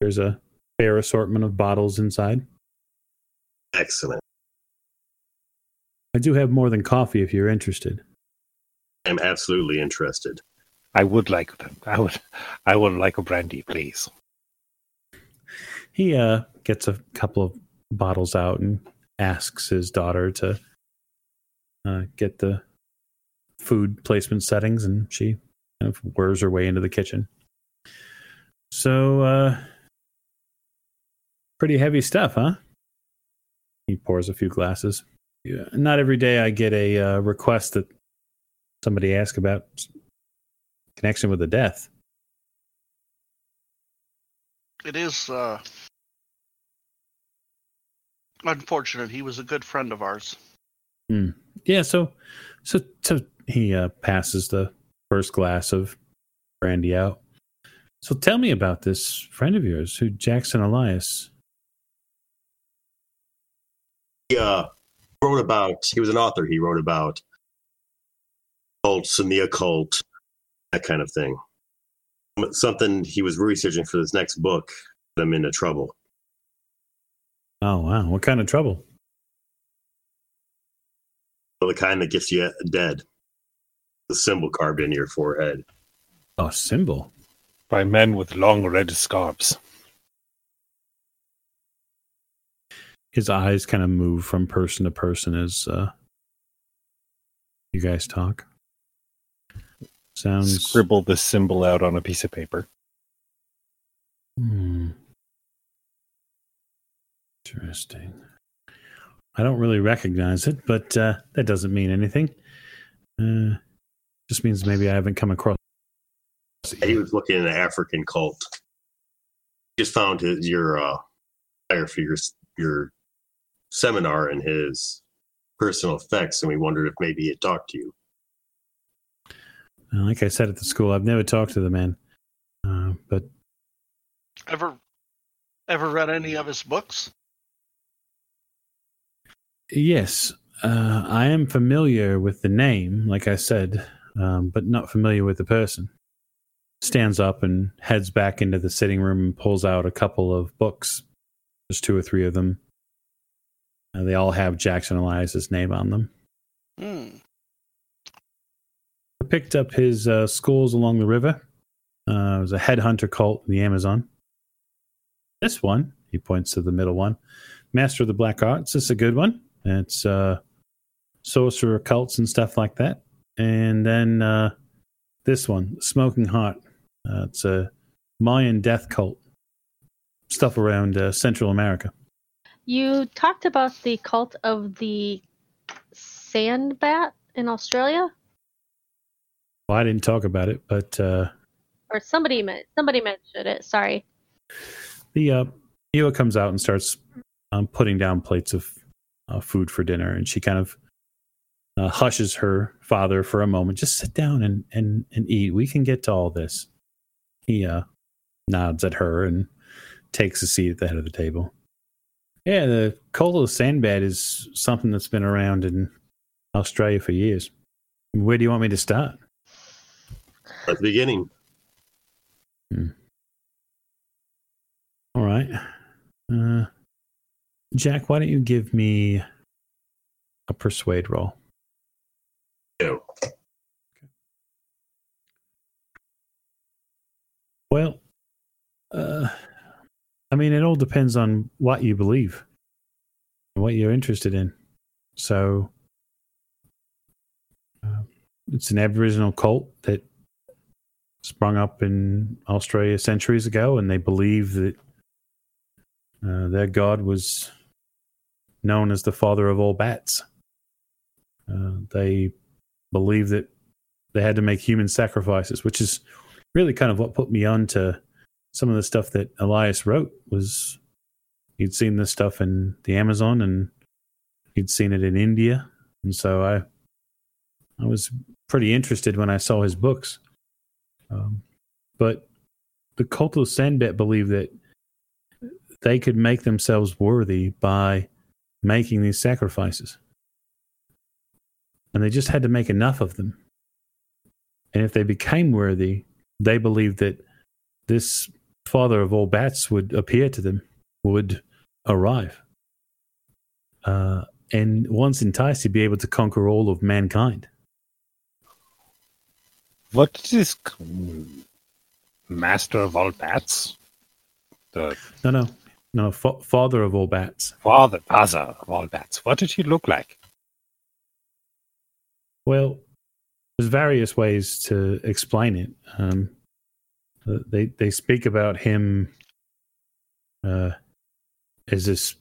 there's a fair assortment of bottles inside. Excellent. I do have more than coffee if you're interested. I'm absolutely interested. I would like I would I would like a brandy, please. He uh, gets a couple of bottles out and asks his daughter to uh, get the food placement settings, and she kind of whirs her way into the kitchen. So, uh, pretty heavy stuff, huh? He pours a few glasses. Yeah, not every day I get a uh, request that somebody asks about connection with a death. It is uh, unfortunate. He was a good friend of ours. Yeah, so so so he uh, passes the first glass of brandy out. So tell me about this friend of yours, who Jackson Elias. He uh, wrote about. He was an author. He wrote about cults and the occult, that kind of thing. Something he was researching for this next book. him into trouble. Oh wow, what kind of trouble? The kind that gets you dead. The symbol carved in your forehead. A symbol. By men with long red scarves. His eyes kind of move from person to person as uh, you guys talk. Sounds Scribble the symbol out on a piece of paper. Hmm. Interesting. I don't really recognize it, but uh, that doesn't mean anything. Uh, just means maybe I haven't come across. He was looking at an African cult. Just found his, your uh, flyer for your your seminar and his personal effects, and we wondered if maybe he had talked to you. Like I said at the school, I've never talked to the man, uh, but Ever, ever read any of his books? Yes, uh, I am familiar with the name, like I said, um, but not familiar with the person. Stands up and heads back into the sitting room and pulls out a couple of books. There's two or three of them. Uh, they all have Jackson Elias's name on them. Hmm. I picked up his uh, Skulls Along the River. Uh, it was a headhunter cult in the Amazon. This one, he points to the middle one, Master of the Black Arts. This is a good one. It's uh, sorcerer cults and stuff like that. And then uh, this one, Smoking Heart. Uh, it's a Mayan death cult. Stuff around uh, Central America. You talked about the cult of the sand bat in Australia, Well, I didn't talk about it, but uh, or somebody meant somebody mentioned it. Sorry. the uh, Ewa comes out and starts um, putting down plates of uh, food for dinner, and she kind of uh, hushes her father for a moment. Just sit down and, and, and eat. We can get to all this. He uh, nods at her and takes a seat at the head of the table. Yeah, the Kolo sandbat is something that's been around in Australia for years. Where do you want me to start? At the beginning. All right. Uh, Jack, why don't you give me a persuade roll? No. Well, uh, I mean, it all depends on what you believe and what you're interested in. So, uh, it's an Aboriginal cult that sprung up in Australia centuries ago, and they believe that uh, their god was known as the father of all bats. Uh, they believe that they had to make human sacrifices, which is really kind of what put me on to some of the stuff that Elias wrote was he'd seen this stuff in the Amazon and he'd seen it in India. And so I I was pretty interested when I saw his books. Um, but the cult of Sandbat believed that they could make themselves worthy by making these sacrifices. And they just had to make enough of them. And if they became worthy, they believed that this father of all bats would appear to them, would arrive. Uh, and once enticed, he'd be able to conquer all of mankind. What is this master of all bats? The No, no, no, fa- father of all bats. father, father of all bats. What did he look like? Well, there's various ways to explain it. Um, they they speak about him uh, as this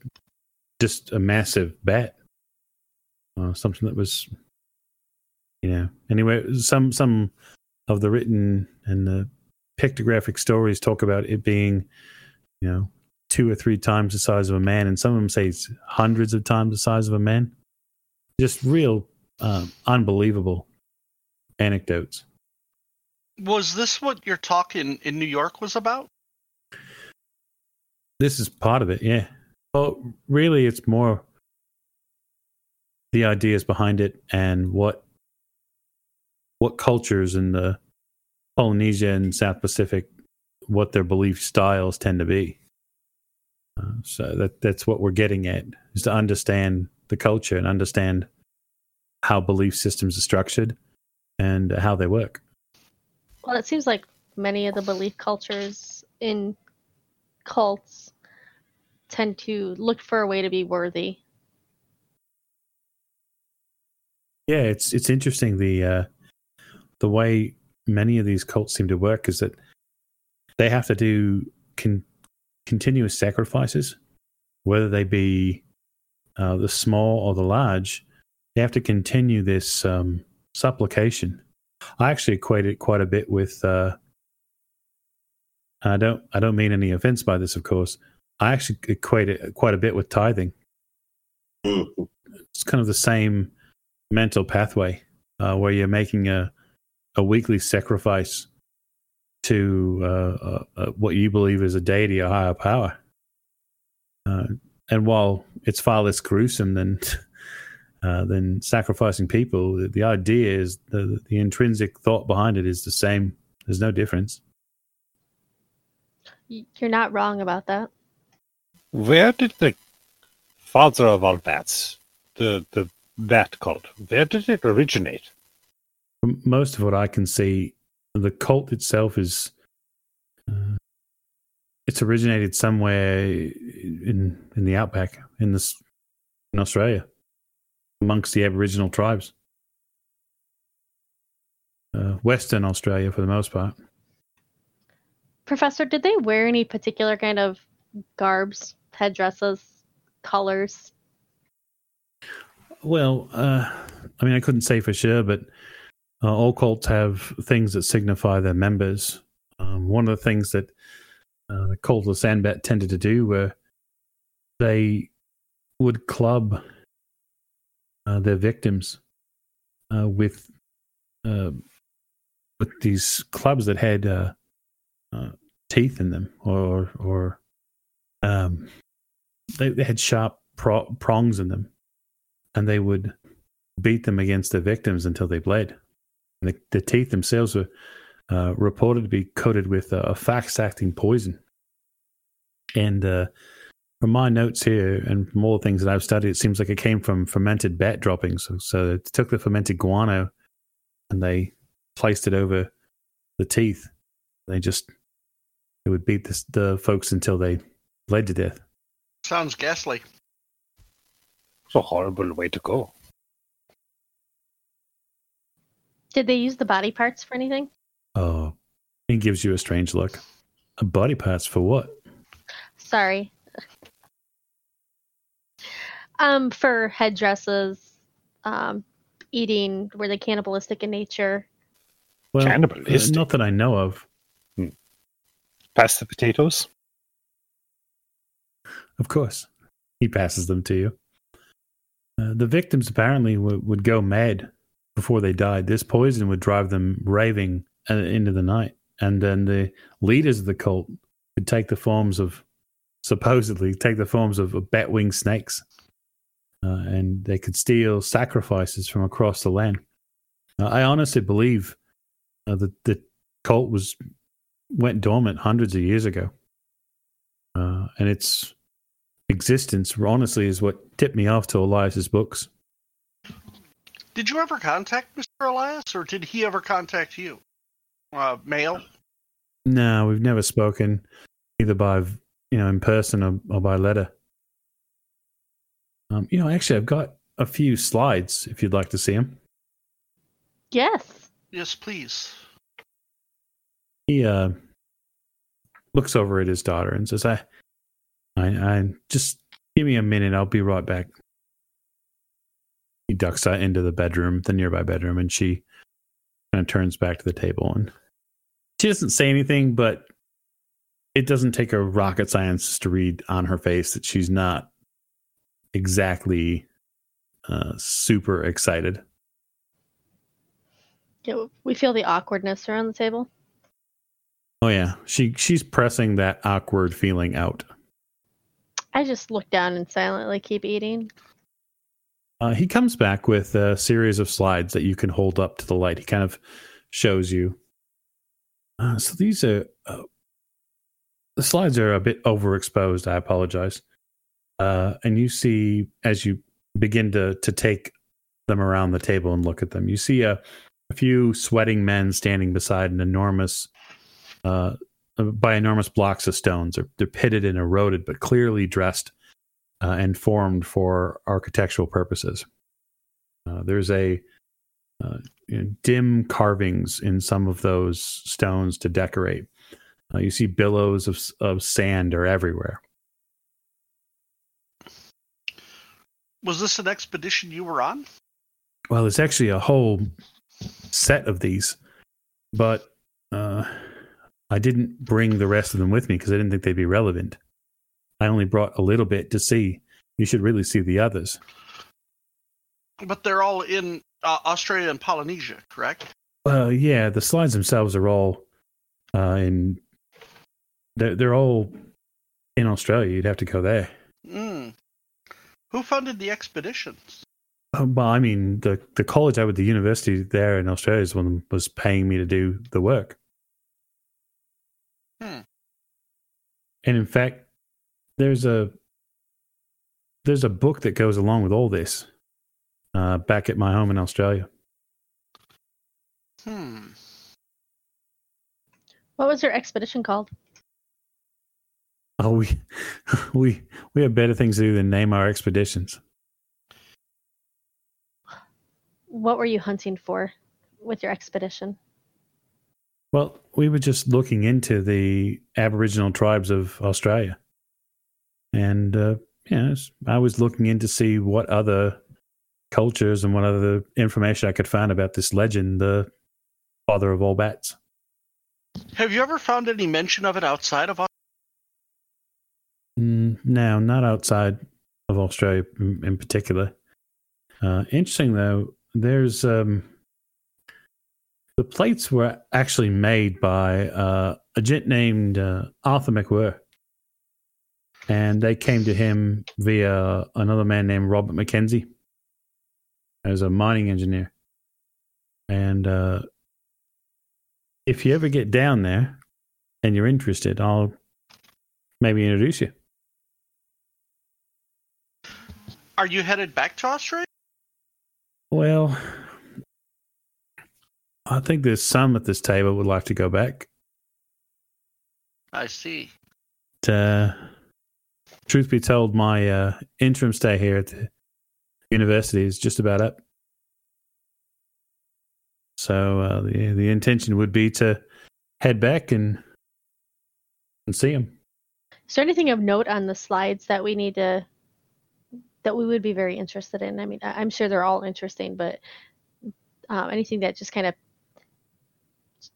just a massive bat, uh, something that was, you know. Anyway, some some of the written and the pictographic stories talk about it being, you know, two or three times the size of a man, and some of them say it's hundreds of times the size of a man. Just real um, unbelievable anecdotes. Was this what your talk in, in New York was about? This is part of it, yeah. Well, really, it's more the ideas behind it and what what cultures in the Polynesia and South Pacific, what their belief styles tend to be. Uh, so that that's what we're getting at is to understand the culture and understand how belief systems are structured and how they work. Well, it seems like many of the belief cultures in cults tend to look for a way to be worthy. Yeah, it's it's interesting the uh, the way many of these cults seem to work is that they have to do con- continuous sacrifices, whether they be uh, the small or the large. They have to continue this um, supplication. I actually equate it quite a bit with. Uh, I don't. I don't mean any offense by this, of course. I actually equate it quite a bit with tithing. It's kind of the same mental pathway uh, where you're making a a weekly sacrifice to uh, uh, uh, what you believe is a deity or higher power. Uh, and while it's far less gruesome than uh, than sacrificing people, the, the idea is the the intrinsic thought behind it is the same. There's no difference. You're not wrong about that. Where did the father of all bats, the the bat cult, where did it originate? Most of what I can see, the cult itself is uh, it's originated somewhere in in the outback in this in Australia amongst the Aboriginal tribes, uh, Western Australia for the most part. Professor, did they wear any particular kind of garbs, headdresses, colors? Well, uh, I mean, I couldn't say for sure, but uh, all cults have things that signify their members. Um, one of the things that uh, the cult of Sandbat tended to do, where they would club uh, their victims uh, with uh, with these clubs that had uh, teeth in them, or or um, they, they had sharp pro- prongs in them, and they would beat them against their victims until they bled. And the, the teeth themselves were uh, reported to be coated with uh, a fast-acting poison. And uh, from my notes here, and from all the things that I've studied, it seems like it came from fermented bat droppings. So, so they took the fermented guano and they placed it over the teeth. They just it would beat this, the folks until they bled to death. Sounds ghastly. It's a horrible way to go. Did they use the body parts for anything? Oh, he gives you a strange look. A body parts for what? Sorry. Um, for headdresses, um, eating, were they cannibalistic in nature? Well, uh, Cannibalistic. not that I know of. Pass the potatoes. Of course, he passes them to you. Uh, the victims apparently w- would go mad before they died. This poison would drive them raving uh, into the night, and then the leaders of the cult would take the forms of, supposedly, take the forms of, of bat-winged snakes, uh, and they could steal sacrifices from across the land. Uh, I honestly believe uh, that the cult was went dormant hundreds of years ago, uh, and its existence honestly is what tipped me off to Elias's books. Did you ever contact Mr. Elias, or did he ever contact you? Uh, mail? No, we've never spoken either by you know in person or, or by letter. Um, you know, actually, I've got a few slides if you'd like to see them. Yes. Yes, please. He uh, looks over at his daughter and says, "I, I, I just give me a minute. I'll be right back." He ducks out into the bedroom, the nearby bedroom, and she kind of turns back to the table and she doesn't say anything, but it doesn't take a rocket science to read on her face that she's not exactly uh, super excited. Yeah, we feel the awkwardness around the table. Oh yeah, she she's pressing that awkward feeling out. I just look down and silently keep eating. Uh, he comes back with a series of slides that you can hold up to the light. He kind of shows you. Uh, so these are uh, the slides are a bit overexposed. I apologize. Uh, and you see as you begin to to take them around the table and look at them, you see a, a few sweating men standing beside an enormous, uh, by enormous blocks of stones. They're, they're pitted and eroded, but clearly dressed uh, and formed for architectural purposes. Uh, there's a uh, you know, dim carvings in some of those stones to decorate. Uh, you see billows of of sand are everywhere. Was this an expedition you were on? Well, it's actually a whole set of these, but uh, I didn't bring the rest of them with me because I didn't think they'd be relevant. I only brought a little bit to see. You should really see the others. But they're all in uh, Australia and Polynesia, correct? Well, yeah, the slides themselves are all uh, in. They're they're all in Australia. You'd have to go there. Mm. Who funded the expeditions? Uh, well, I mean, the the college I went to university there in Australia is one was paying me to do the work. Hmm. And in fact, there's a there's a book that goes along with all this. Uh, back at my home in Australia. Hmm. What was your expedition called? Oh, we we we have better things to do than name our expeditions. What were you hunting for with your expedition? Well, we were just looking into the Aboriginal tribes of Australia, and uh, yes, I was looking in to see what other cultures and what other information I could find about this legend, the father of all bats. Have you ever found any mention of it outside of Australia? no, not outside of Australia in, in particular. Uh, interesting though, there's um, the plates were actually made by uh, a gent named uh, Arthur MacWhirr, and they came to him via another man named Robert Mackenzie as a mining engineer. And uh, if you ever get down there and you're interested, I'll maybe introduce you. Are you headed back to Australia? Well, I think there's some at this table would like to go back. I see. Uh, truth be told, my uh, interim stay here at the university is just about up. So uh, the the intention would be to head back and and see him. Is there anything of note on the slides that we need to that we would be very interested in? I mean, I'm sure they're all interesting, but um, anything that just kind of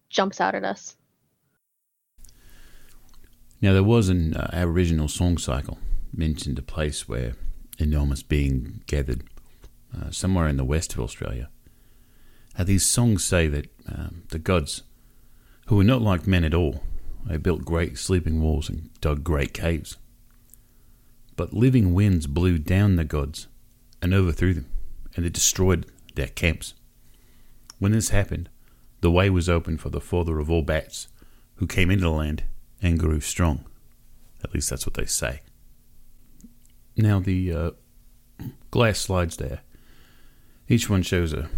jumps out at us. Now, there was an uh, Aboriginal song cycle mentioned a place where enormous being gathered uh, somewhere in the west of Australia. Uh, these songs say that um, the gods, who were not like men at all, they built great sleeping walls and dug great caves. But living winds blew down the gods and overthrew them, and they destroyed their camps. When this happened, the way was open for the father of all bats, who came into the land and grew strong. At least that's what they say. Now, the uh, glass slides there, each one shows a,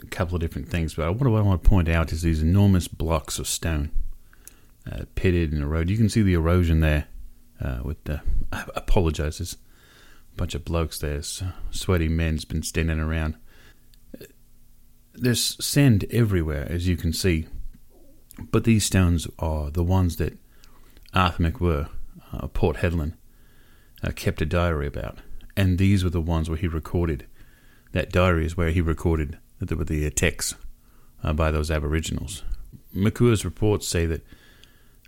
a couple of different things, but what I want to point out is these enormous blocks of stone uh, pitted and eroded. You can see the erosion there. Uh, with the, I apologize, there's a bunch of blokes there, sweaty men's been standing around. There's sand everywhere, as you can see, but these stones are the ones that Arthur MacWhirr, uh, Port Hedland, uh, kept a diary about. And these were the ones where he recorded. That diary is where he recorded that there were the attacks uh, by those Aboriginals. MacWhirr's reports say that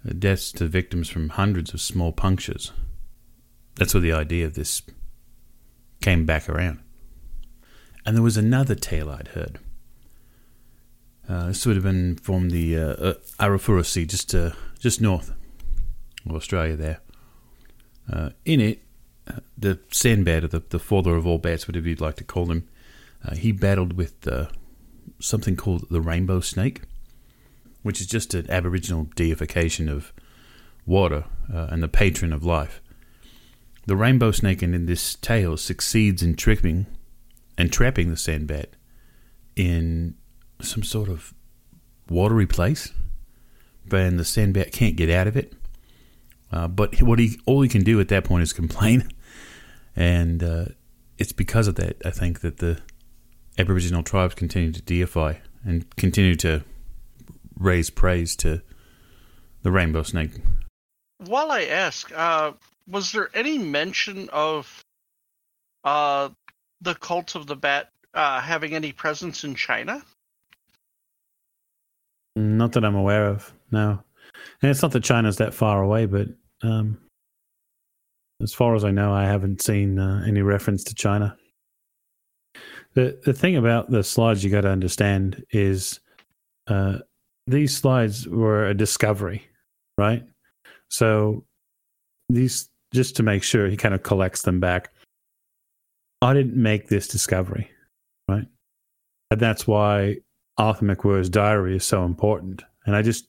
uh, deaths to victims from hundreds of small punctures. That's where the idea of this came back around. And there was another tale I'd heard. Uh, this would have been from the uh, uh, Arafura Sea, just uh, just north of Australia. There, uh, in it, uh, the sandbat, or the, the father of all bats, whatever you'd like to call him, uh, he battled with uh, something called the rainbow snake, which is just an Aboriginal deification of water uh, and the patron of life. The rainbow snake in this tale succeeds in tricking and trapping the sandbat in some sort of watery place, and the sandbat can't get out of it. Uh, but what he all he can do at that point is complain, and uh, it's because of that I think that the Aboriginal tribes continue to deify and continue to raise praise to the rainbow snake. While I ask, uh, was there any mention of uh, the cult of the bat uh, having any presence in China? Not that I'm aware of. No, and it's not that China's that far away, but um, as far as I know, I haven't seen uh, any reference to China. The the thing about the slides you got to understand is uh, these slides were a discovery, right? So these just to make sure he kind of collects them back. I didn't make this discovery, right? And that's why Arthur MacWhirr's diary is so important. And I just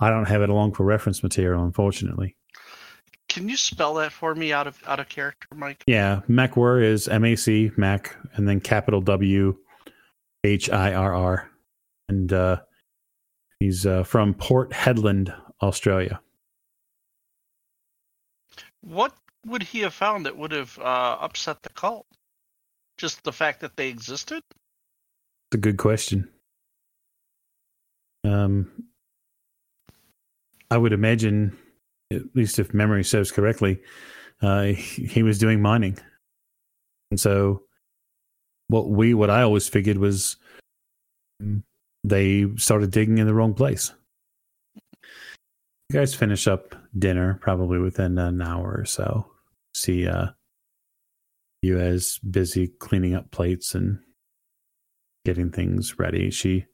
I don't have it along for reference material, unfortunately. Can you spell that for me out of out of character, Mike? Yeah, MacWhirr is M A C Mac and then capital W H I R R, and uh, he's uh, from Port Hedland, Australia. What would he have found that would have uh, upset the cult? Just the fact that they existed? It's a good question. Um, I would imagine, at least if memory serves correctly, uh, he, was doing mining, and so what we what I always figured was they started digging in the wrong place. You guys finish up dinner probably within an hour or so. See uh, you as busy cleaning up plates and getting things ready. She,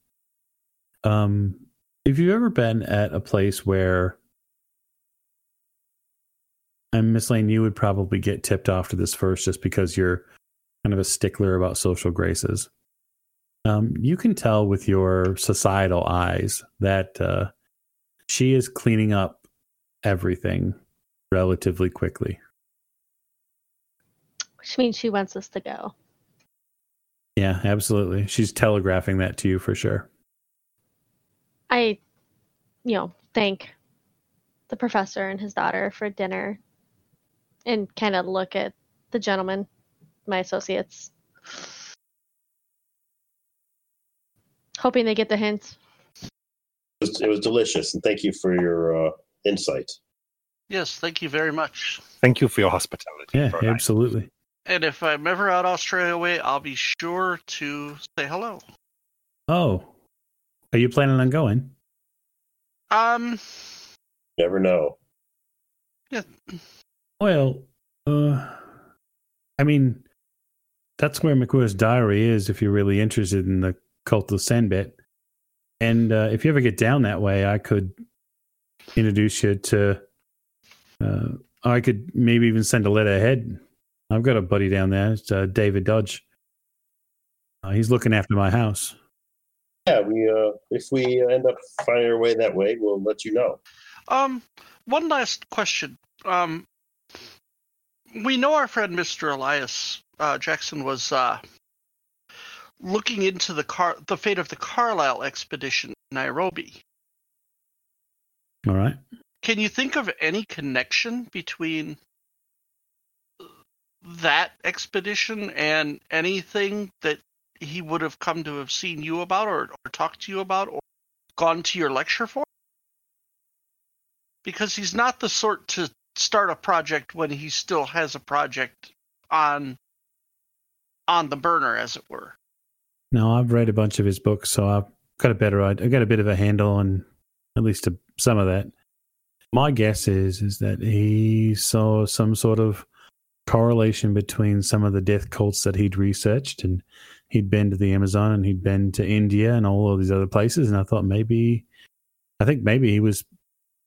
um, if you've ever been at a place where, and Miss Lane, you would probably get tipped off to this first just because you're kind of a stickler about social graces. Um, you can tell with your societal eyes that uh, she is cleaning up everything relatively quickly. Which means she wants us to go. Yeah, absolutely. She's telegraphing that to you for sure. I, you know, thank the professor and his daughter for dinner and kind of look at the gentleman, my associates. Hoping they get the hint. It was, it was delicious, and thank you for your uh, insight. Yes, thank you very much. Thank you for your hospitality. Yeah, Fräulein. absolutely. And if I'm ever out Australia way, I'll be sure to say hello. Oh, are you planning on going? Um, Never know. Well, uh, I mean, that's where MacWhirr's diary is if you're really interested in the cult of Sandbat. And uh, if you ever get down that way, I could introduce you to. Uh, I could maybe even send a letter ahead. I've got a buddy down there, it's, uh, David Dodge. Uh, he's looking after my house. Yeah, we uh, if we end up finding our way that way, we'll let you know. um, one last question. Um, we know our friend Mr. Elias uh, Jackson was uh, looking into the car, the fate of the Carlyle expedition in Nairobi. All right. Can you think of any connection between that expedition and anything that he would have come to have seen you about or, or talked to you about or gone to your lecture for? Because he's not the sort to start a project when he still has a project on on the burner as it were. No, I've read a bunch of his books, so I've got a better. I've got a bit of a handle on at least a, some of that. My guess is is that he saw some sort of correlation between some of the death cults that he'd researched, and he'd been to the Amazon and he'd been to India and all of these other places. And I thought maybe, I think maybe he was,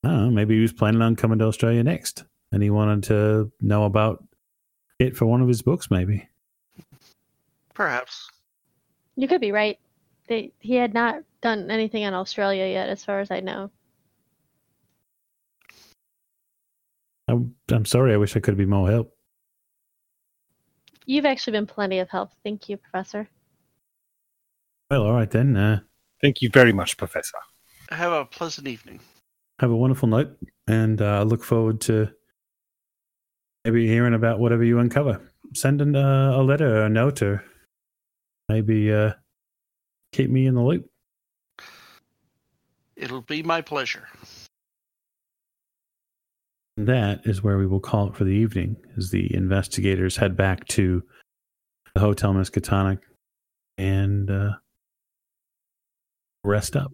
I don't know, maybe he was planning on coming to Australia next, and he wanted to know about it for one of his books, maybe. Perhaps. You could be right. They, he had not done anything in Australia yet, as far as I know. I'm, I'm sorry. I wish I could be more help. You've actually been plenty of help. Thank you, Professor. Well, all right then. Uh, Thank you very much, Professor. Have a pleasant evening. Have a wonderful night, and uh, I look forward to maybe hearing about whatever you uncover. Send an, uh, a letter, or a note, or maybe uh, keep me in the loop. It'll be my pleasure. And that is where we will call it for the evening, as the investigators head back to the Hotel Miskatonic and uh, rest up.